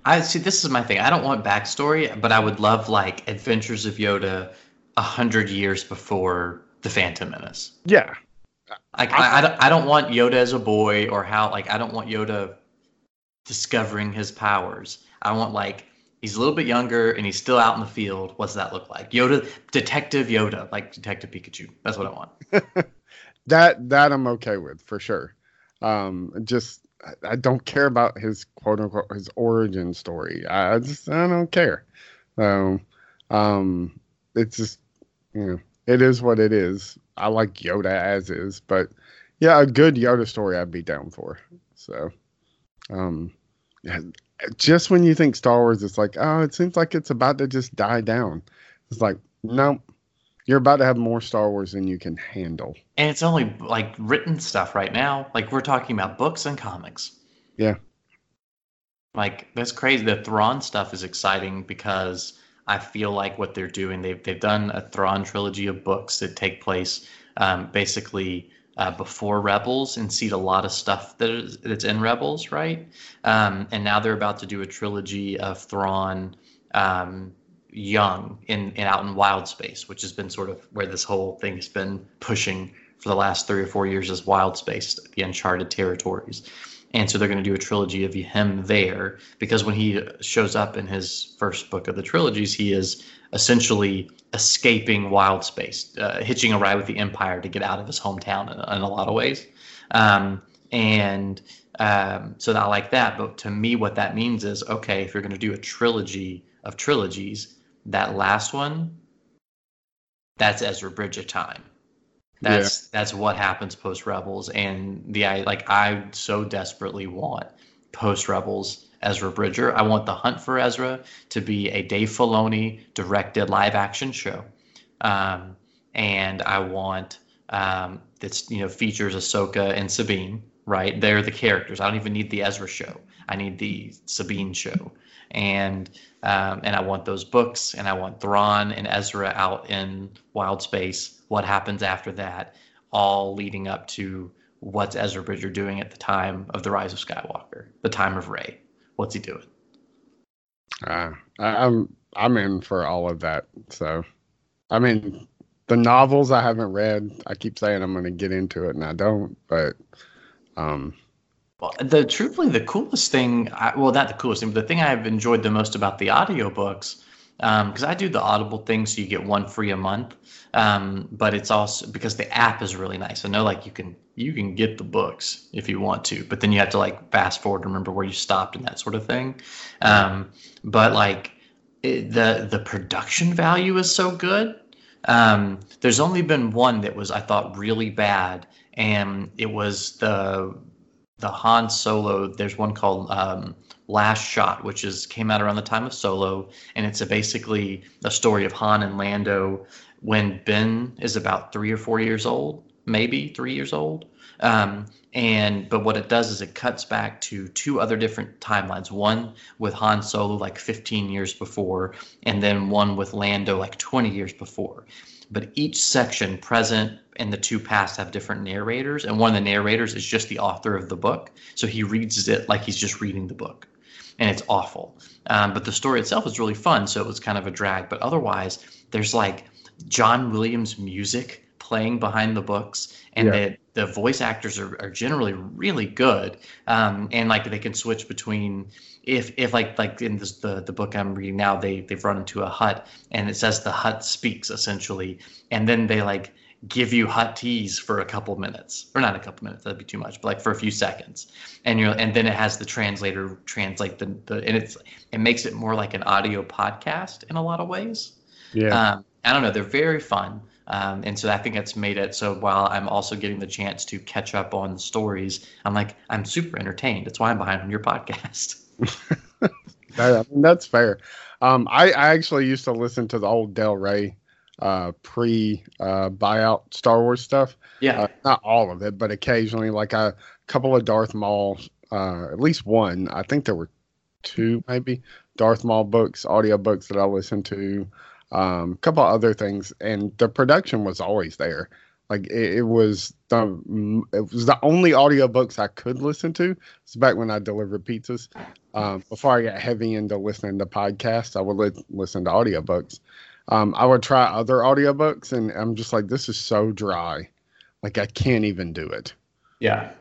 I see. This is my thing. I don't want backstory, but I would love like Adventures of Yoda a hundred years before the Phantom Menace. yeah, Like I, I, don't, I don't want Yoda as a boy or how like I don't want Yoda discovering his powers. I want like he's a little bit younger and he's still out in the field. What's that look like? Yoda, Detective Yoda, like Detective Pikachu. That's what I want. that that I'm okay with for sure. Um, just I- don't care about his quote unquote his origin story. I just I don't care. So, um, it's just you know it is what it is. I like Yoda as is, but yeah, a good Yoda story I'd be down for. So, um, just when you think Star Wars, it's like oh, it seems like it's about to just die down. It's like no, you're about to have more Star Wars than you can handle. And it's only like written stuff right now. Like we're talking about books and comics. Yeah. Like that's crazy. The Thrawn stuff is exciting because I feel like what they're doing, they've they've done a Thrawn trilogy of books that take place um, basically uh, before Rebels and seed a lot of stuff that is, that's in Rebels, right? Um, and now they're about to do a trilogy of Thrawn um, young in, in out in wild space, which has been sort of where this whole thing has been pushing for the last three or four years is wild space, the uncharted territories. And so they're going to do a trilogy of him there because when he shows up in his first book of the trilogies, he is essentially escaping wild space, uh, hitching a ride with the Empire to get out of his hometown in, in a lot of ways. Um, and um, so I like that. But to me, what that means is okay, if you're going to do a trilogy of trilogies, that last one, that's Ezra Bridger time. That's that's what happens post Rebels, and the I like I so desperately want post Rebels Ezra Bridger. I want the Hunt for Ezra to be a Dave Filoni directed live action show, um, and I want um, that's you know features Ahsoka and Sabine. Right, they're the characters. I don't even need the Ezra show. I need the Sabine show, and um, and I want those books, and I want Thrawn and Ezra out in wild space. What happens after that? All leading up to what's Ezra Bridger doing at the time of the rise of Skywalker, the time of Rey. What's he doing? Uh, I, I'm I'm in for all of that. So, I mean, the novels I haven't read. I keep saying I'm going to get into it, and I don't. But, um, Well, the truthfully, the coolest thing, I, well, not the coolest thing, but the thing I've enjoyed the most about the audiobooks, because I do the Audible thing, so you get one free a month. Um, but it's also because the app is really nice. I know, like you can you can get the books if you want to, but then you have to like fast forward, to remember where you stopped and that sort of thing. Um, but like it, the the production value is so good. Um, there's only been one that was I thought really bad, and it was the the Han Solo. There's one called um, Last Shot, which is came out around the time of Solo, and it's a basically a story of Han and Lando when Ben is about three or four years old, maybe three years old. Um, and but what it does is it cuts back to two other different timelines. One with Han Solo like 15 years before, and then one with Lando like 20 years before. But each section, present and the two past, have different narrators, and one of the narrators is just the author of the book, so he reads it like he's just reading the book, and it's awful. Um, but the story itself is really fun, so it was kind of a drag. But otherwise, there's like John Williams music playing behind the books, and Yeah. the the voice actors are, are generally really good, um, and like they can switch between if if like like in this, the the book I'm reading now, they they've run into a Hutt, and it says the Hutt speaks essentially, and then they like give you Huttese for a couple minutes or not a couple minutes that'd be too much but like for a few seconds and you're and then it has the translator translate the, the and it's it makes it more like an audio podcast in a lot of ways yeah, um, I don't know. They're very fun. Um, and so I think that's made it so while I'm also getting the chance to catch up on the stories, I'm like, I'm super entertained. That's why I'm behind on your podcast. I mean, that's fair. Um, I, I actually used to listen to the old Del Rey uh, pre uh, buyout Star Wars stuff. Yeah. Uh, not all of it, but occasionally, like a couple of Darth Maul, uh, at least one. I think there were two, maybe Darth Maul books, audio books that I listened to. Um, couple other things, and the production was always there. Like it, it was the it was the only audiobooks I could listen to. It's back when I delivered pizzas. Um, before I got heavy into listening to podcasts, I would li- listen to audiobooks. Um, I would try other audiobooks, and I'm just like, this is so dry. Like I can't even do it. Yeah.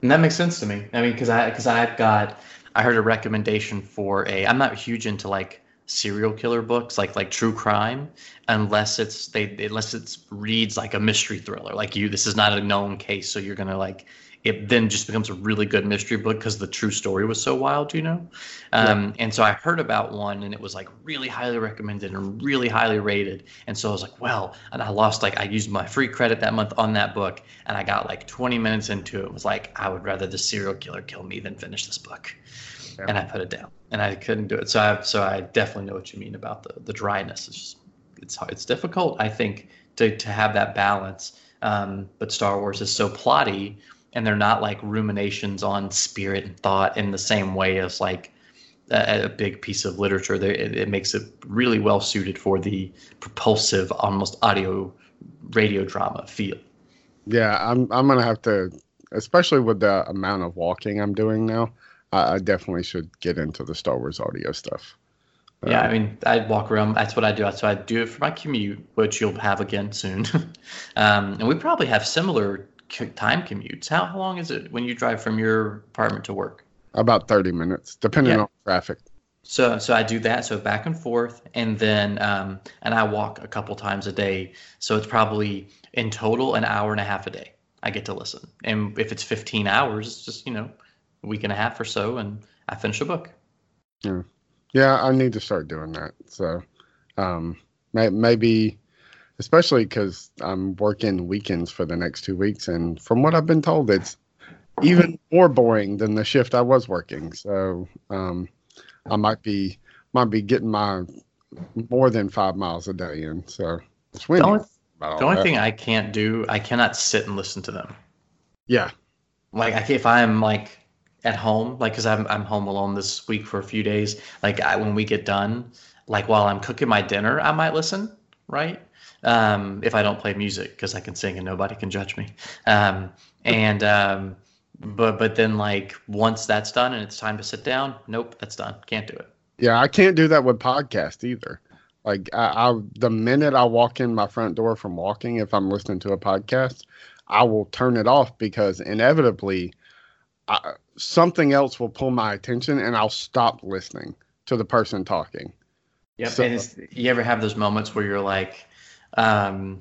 And that makes sense to me. I mean, because I because I've got I heard a recommendation for a. I'm not huge into like serial killer books, like like true crime, unless it's they unless it's reads like a mystery thriller. Like you, this is not a known case, so you're gonna like it. Then just becomes a really good mystery book because the true story was so wild, you know. Um, And so I heard about one, and it was like really highly recommended and really highly rated. And so I was like, well, and I lost like I used my free credit that month on that book, and I got like 20 minutes into it. it was like I would rather the serial killer kill me than finish this book, Yeah. and I put it down, and I couldn't do it. So I so I definitely know what you mean about the the dryness. It's just it's. It's difficult, I think, to to have that balance. Um, but Star Wars is so plotty, and they're not like ruminations on spirit and thought in the same way as like a, a big piece of literature. They, it, it makes it really well suited for the propulsive, almost audio radio drama feel. Yeah, I'm I'm gonna have to, especially with the amount of walking I'm doing now. I, I definitely should get into the Star Wars audio stuff. Yeah, I mean, I walk around. That's what I do. So I do it for my commute, which you'll have again soon. um, and we probably have similar time commutes. How, how long is it when you drive from your apartment to work? About 30 minutes, depending Yeah. on traffic. So, so I do that. So back and forth, and then um, and I walk a couple times a day. So it's probably in total an hour and a half a day. I get to listen. And if it's 15 hours, it's just, you know, a week and a half or so, and I finish a book. Yeah, yeah, I need to start doing that. So, um, may, maybe, especially because I'm working weekends for the next two weeks, and from what I've been told, it's even more boring than the shift I was working. So, um, I might be might be getting my more than five miles a day in. So, it's The only, the only thing I can't do, I cannot sit and listen to them. yeah, Like, if I'm like at home, like, cause I'm I'm home alone this week for a few days. Like, I, when we get done, like while I'm cooking my dinner, I might listen, right? Um, if I don't play music, because I can sing and nobody can judge me. Um, and um, but but then like once that's done and it's time to sit down, nope, that's done. Can't do it. Yeah, I can't do that with podcast either. Like I, I the minute I walk in my front door from walking, if I'm listening to a podcast, I will turn it off because inevitably I, something else will pull my attention and I'll stop listening to the person talking. Yep. So- and it's, you ever have those moments where you're like, um,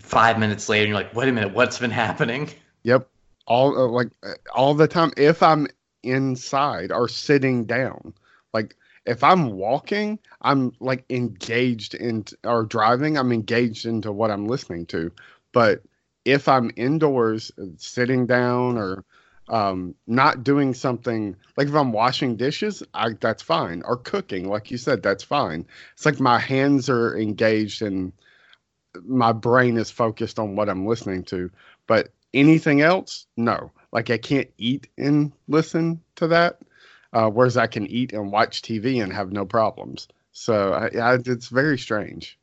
five minutes later, you're like, wait a minute, what's been happening? Yep. All uh, like uh, all the time if I'm inside or sitting down. Like if I'm walking, I'm like engaged in or driving, I'm engaged into what I'm listening to. But if I'm indoors uh, sitting down or um not doing something like if I'm washing dishes, I that's fine. Or cooking, like you said, that's fine. It's like my hands are engaged and my brain is focused on what I'm listening to. But anything else, no. Like I can't eat and listen to that, uh, whereas I can eat and watch TV and have no problems. So I, I, it's very strange.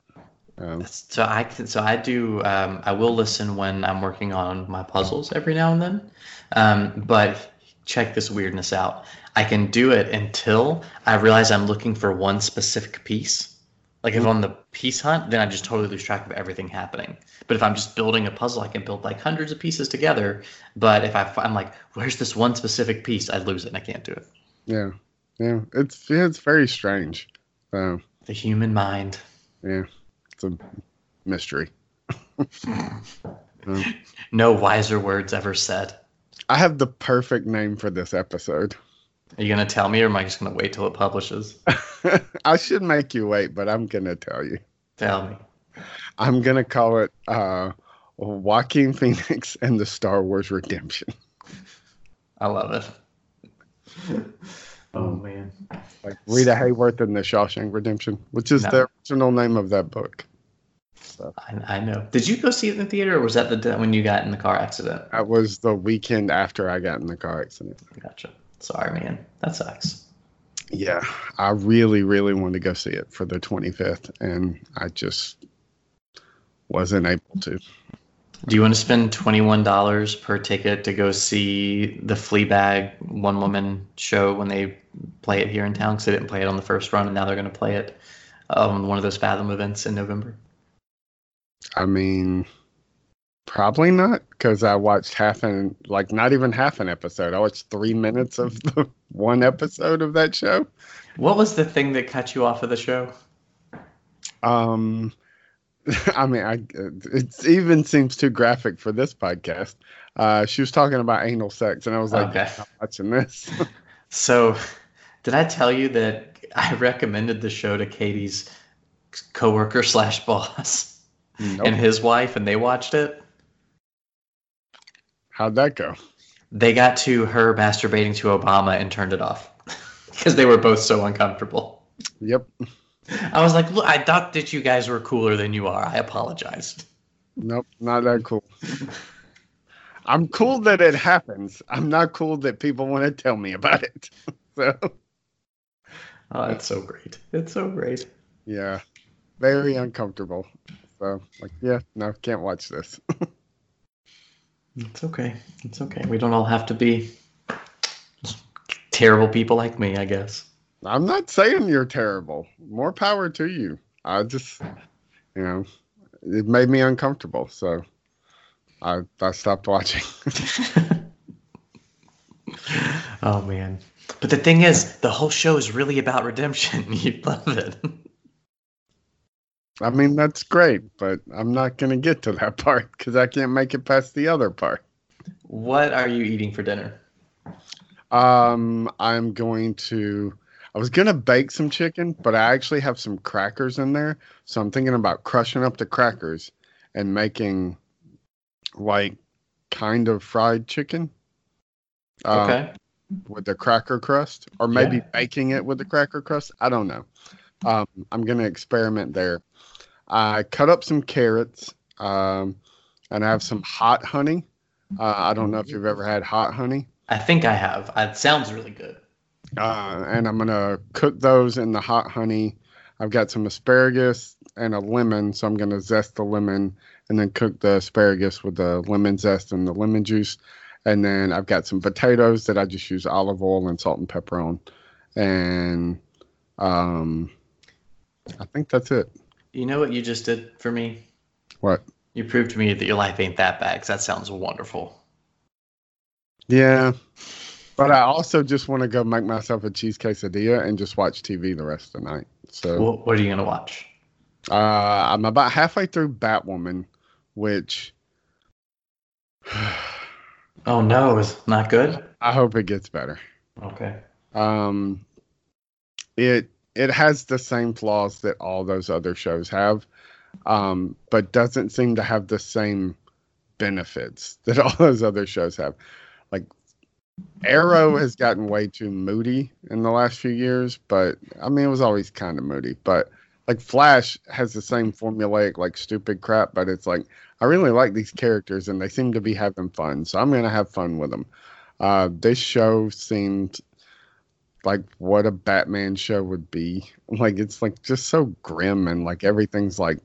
Um, So I can, so I do, um, I will listen when I'm working on my puzzles every now and then. Um, but check this weirdness out. I can do it until I realize I'm looking for one specific piece. Like if I'm on the piece hunt, then I just totally lose track of everything happening. But if I'm just building a puzzle, I can build like hundreds of pieces together. But if I, I'm like, where's this one specific piece? I lose it and I can't do it. yeah, yeah, it's it's very strange. Uh, The human mind. yeah, it's a mystery. No wiser words ever said. I have the perfect name for this episode. Are you gonna tell me, or am I just gonna wait till it publishes? I should make you wait, but I'm gonna tell you. Tell me. I'm gonna call it uh, Joaquin Phoenix and the Star Wars Redemption. I love it. Oh man. like Rita Hayworth in the Shawshank Redemption, which is No. the original name of that book. I, I know. Did you go see it in the theater, or was that the day when you got in the car accident? That was the weekend after I got in the car accident. Gotcha. Sorry, man. That sucks. Yeah, I really, really wanted to go see it for the 25th, and I just wasn't able to. Do you want to spend twenty one dollars per ticket to go see the Fleabag one woman show when they play it here in town? Because they didn't play it on the first run, and now they're going to play it on one of those Fathom events in November. I mean, probably not, because I watched half an, like, not even half an episode. I watched three minutes of the one episode of that show. What was the thing that cut you off of the show? Um, I mean, I it even seems too graphic for this podcast. Uh, she was talking about anal sex, and I was like, Okay. I'm watching this. So, did I tell you that I recommended the show to Katie's coworker slash boss Nope. and his wife, and they watched it? How'd that go? They got to her masturbating to Obama and turned it off because they were both so uncomfortable. Yep. I was like, look, I thought that you guys were cooler than you are. I apologized. Nope. Not that cool. I'm cool that it happens. I'm not cool that people want to tell me about it. so Oh, it's so great. It's so great. yeah, very uncomfortable. So like, yeah, no, can't watch this. It's okay. It's okay. We don't all have to be terrible people like me, I guess. I'm not saying you're terrible. More power to you. I just, you know, it made me uncomfortable. So I I stopped watching. oh man. But the thing is, the whole show is really about redemption. You'd love it. I mean, that's great, but I'm not going to get to that part because I can't make it past the other part. What are you eating for dinner? Um, I'm going to. I was gonna bake some chicken, but I actually have some crackers in there, so I'm thinking about crushing up the crackers and making like kind of fried chicken. um, Okay. with the cracker crust, or maybe Yeah. baking it with the cracker crust. I don't know. Um, I'm gonna experiment there. I cut up some carrots, um, and I have some hot honey. Uh, I don't know if you've ever had hot honey. I think I have. It sounds really good. uh, and I'm gonna cook those in the hot honey. I've got some asparagus and a lemon, so I'm gonna zest the lemon and then cook the asparagus with the lemon zest and the lemon juice. And then I've got some potatoes that I just use olive oil and salt and pepper on, and um, I think that's it. You know what you just did for me? What? You proved to me that your life ain't that bad. 'cause that sounds wonderful. Yeah, but I also just want to go make myself a cheese quesadilla and just watch TV the rest of the night. So. What, what are you gonna watch? Uh, I'm about halfway through Batwoman, which Oh no, it's not good. I hope it gets better. Okay. Um, it it has the same flaws that all those other shows have, um, but doesn't seem to have the same benefits that all those other shows have. Like Arrow has gotten way too moody in the last few years, but I mean it was always kind of moody. But like Flash has the same formulaic like stupid crap, but it's like I really like these characters and they seem to be having fun, so I'm gonna have fun with them. Uh, this show seemed like what a Batman show would be. Like it's like just so grim and like everything's like,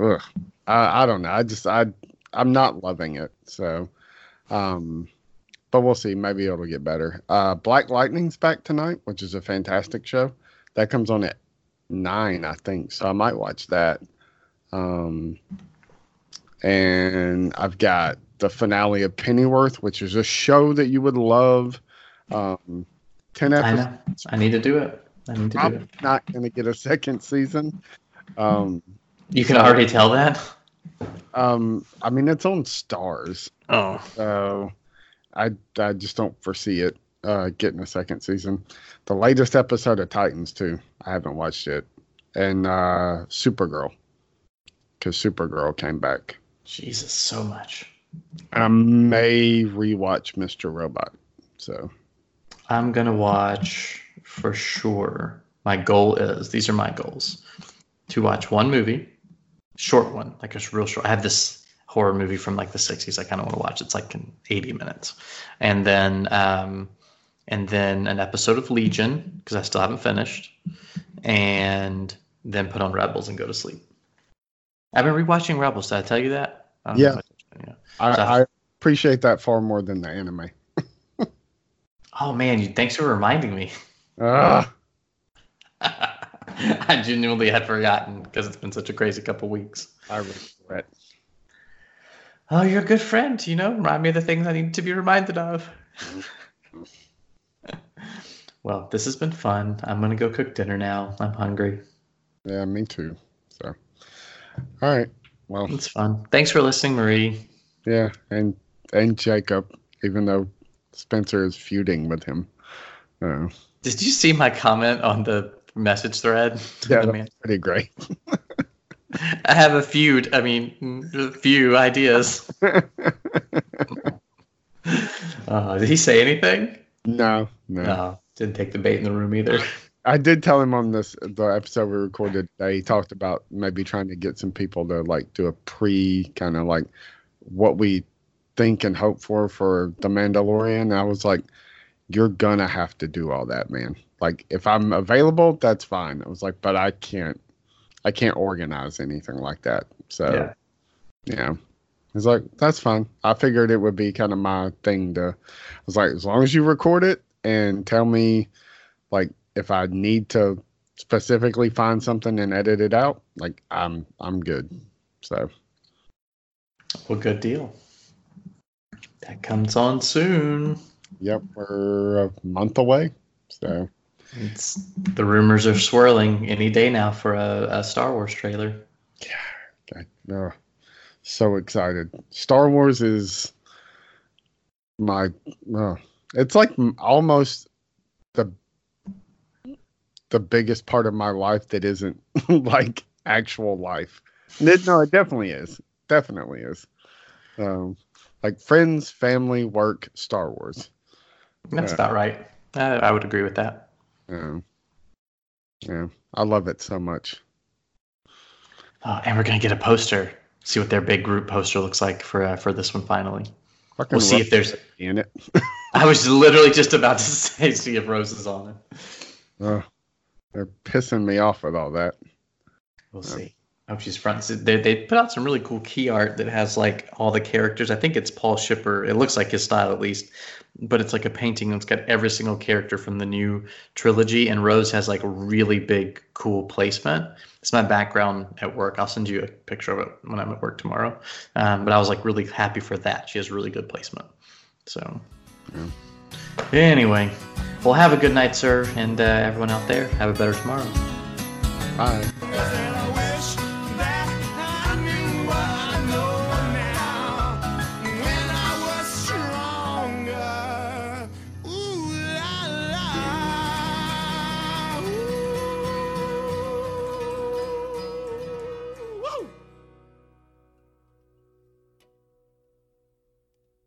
ugh. I, I don't know. I just I I'm not loving it. So, um, but we'll see. Maybe it'll get better. Uh, Black Lightning's back tonight, which is a fantastic show. That comes on at nine, I think. So I might watch that. Um, and I've got the finale of Pennyworth, which is a show that you would love. Um, ten I episodes. know. I need to do it. I need to do I'm it. not going to get a second season. Um, You can so- already tell that. um, I mean, it's on Starz, Oh. so I I just don't foresee it uh, getting a second season. The latest episode of Titans too. I haven't watched it, and uh, Supergirl, because Supergirl came back, Jesus, so much. and I may rewatch Mr. Robot. So I'm gonna watch for sure. My goal is these are my goals to watch one movie, short one, like a real short. I have this horror movie from like the 60s. I kind of want to watch. It's like in 80 minutes, and then um, and then an episode of Legion because I still haven't finished, and then put on Rebels and go to sleep. I've been rewatching Rebels. Did I tell you that? I Yeah. I yeah. I, I appreciate that far more than the anime. Oh man, you, thanks for reminding me. Ugh. I genuinely had forgotten because it's been such a crazy couple weeks. I regret. Oh, you're a good friend, you know? Remind me of the things I need to be reminded of. well, this has been fun. I'm going to go cook dinner now. I'm hungry. Yeah, me too. So, all right. Well, It's fun. Thanks for listening, Marie. yeah, and and Jacob, even though Spencer is feuding with him. Uh, Did you see my comment on the message thread? yeah, that's pretty great. I have a feud. I mean, a few ideas. Uh, did he say anything? no, no, No, didn't take the bait in the room either. I did tell him on this the episode we recorded today. He talked about maybe trying to get some people to like do a pre kind of like what we think and hope for for the Mandalorian. I was like, you're gonna have to do all that, man. Like if I'm available, that's fine. I was like, but I can't, I can't organize anything like that. So Yeah. yeah. He's like, that's fine. I figured it would be kind of my thing to. I was like, as long as you record it and tell me, like, if I need to specifically find something and edit it out, like, I'm I'm good. So Well, good deal. That comes on soon. yep, we're a month away. So It's the rumors are swirling any day now for a, a Star Wars trailer. I, oh, so excited. Star Wars is my. It's like almost the the biggest part of my life that isn't like actual life. It- no, it definitely is. Definitely is. Um, like friends, family, work, Star Wars. That's Yeah. about right. I, I would agree with that. Um, yeah, I love it so much. Oh, and we're gonna get a poster. See what their big group poster looks like for uh, for this one. Finally, Fucking we'll see if there's. in it. I was literally just about to say, see if Rose is on it. Oh, they're pissing me off with all that. We'll see. She's front. They they put out some really cool key art that has like all the characters. I think it's Paul Shipper. It looks like his style at least, but it's like a painting that's got every single character from the new trilogy. And Rose has like a really big, cool placement. It's my background at work. I'll send you a picture of it when I'm at work tomorrow. Um, but I was like really happy for that. She has really good placement. So anyway, well, have a good night, sir, and uh, everyone out there, have a better tomorrow. Bye.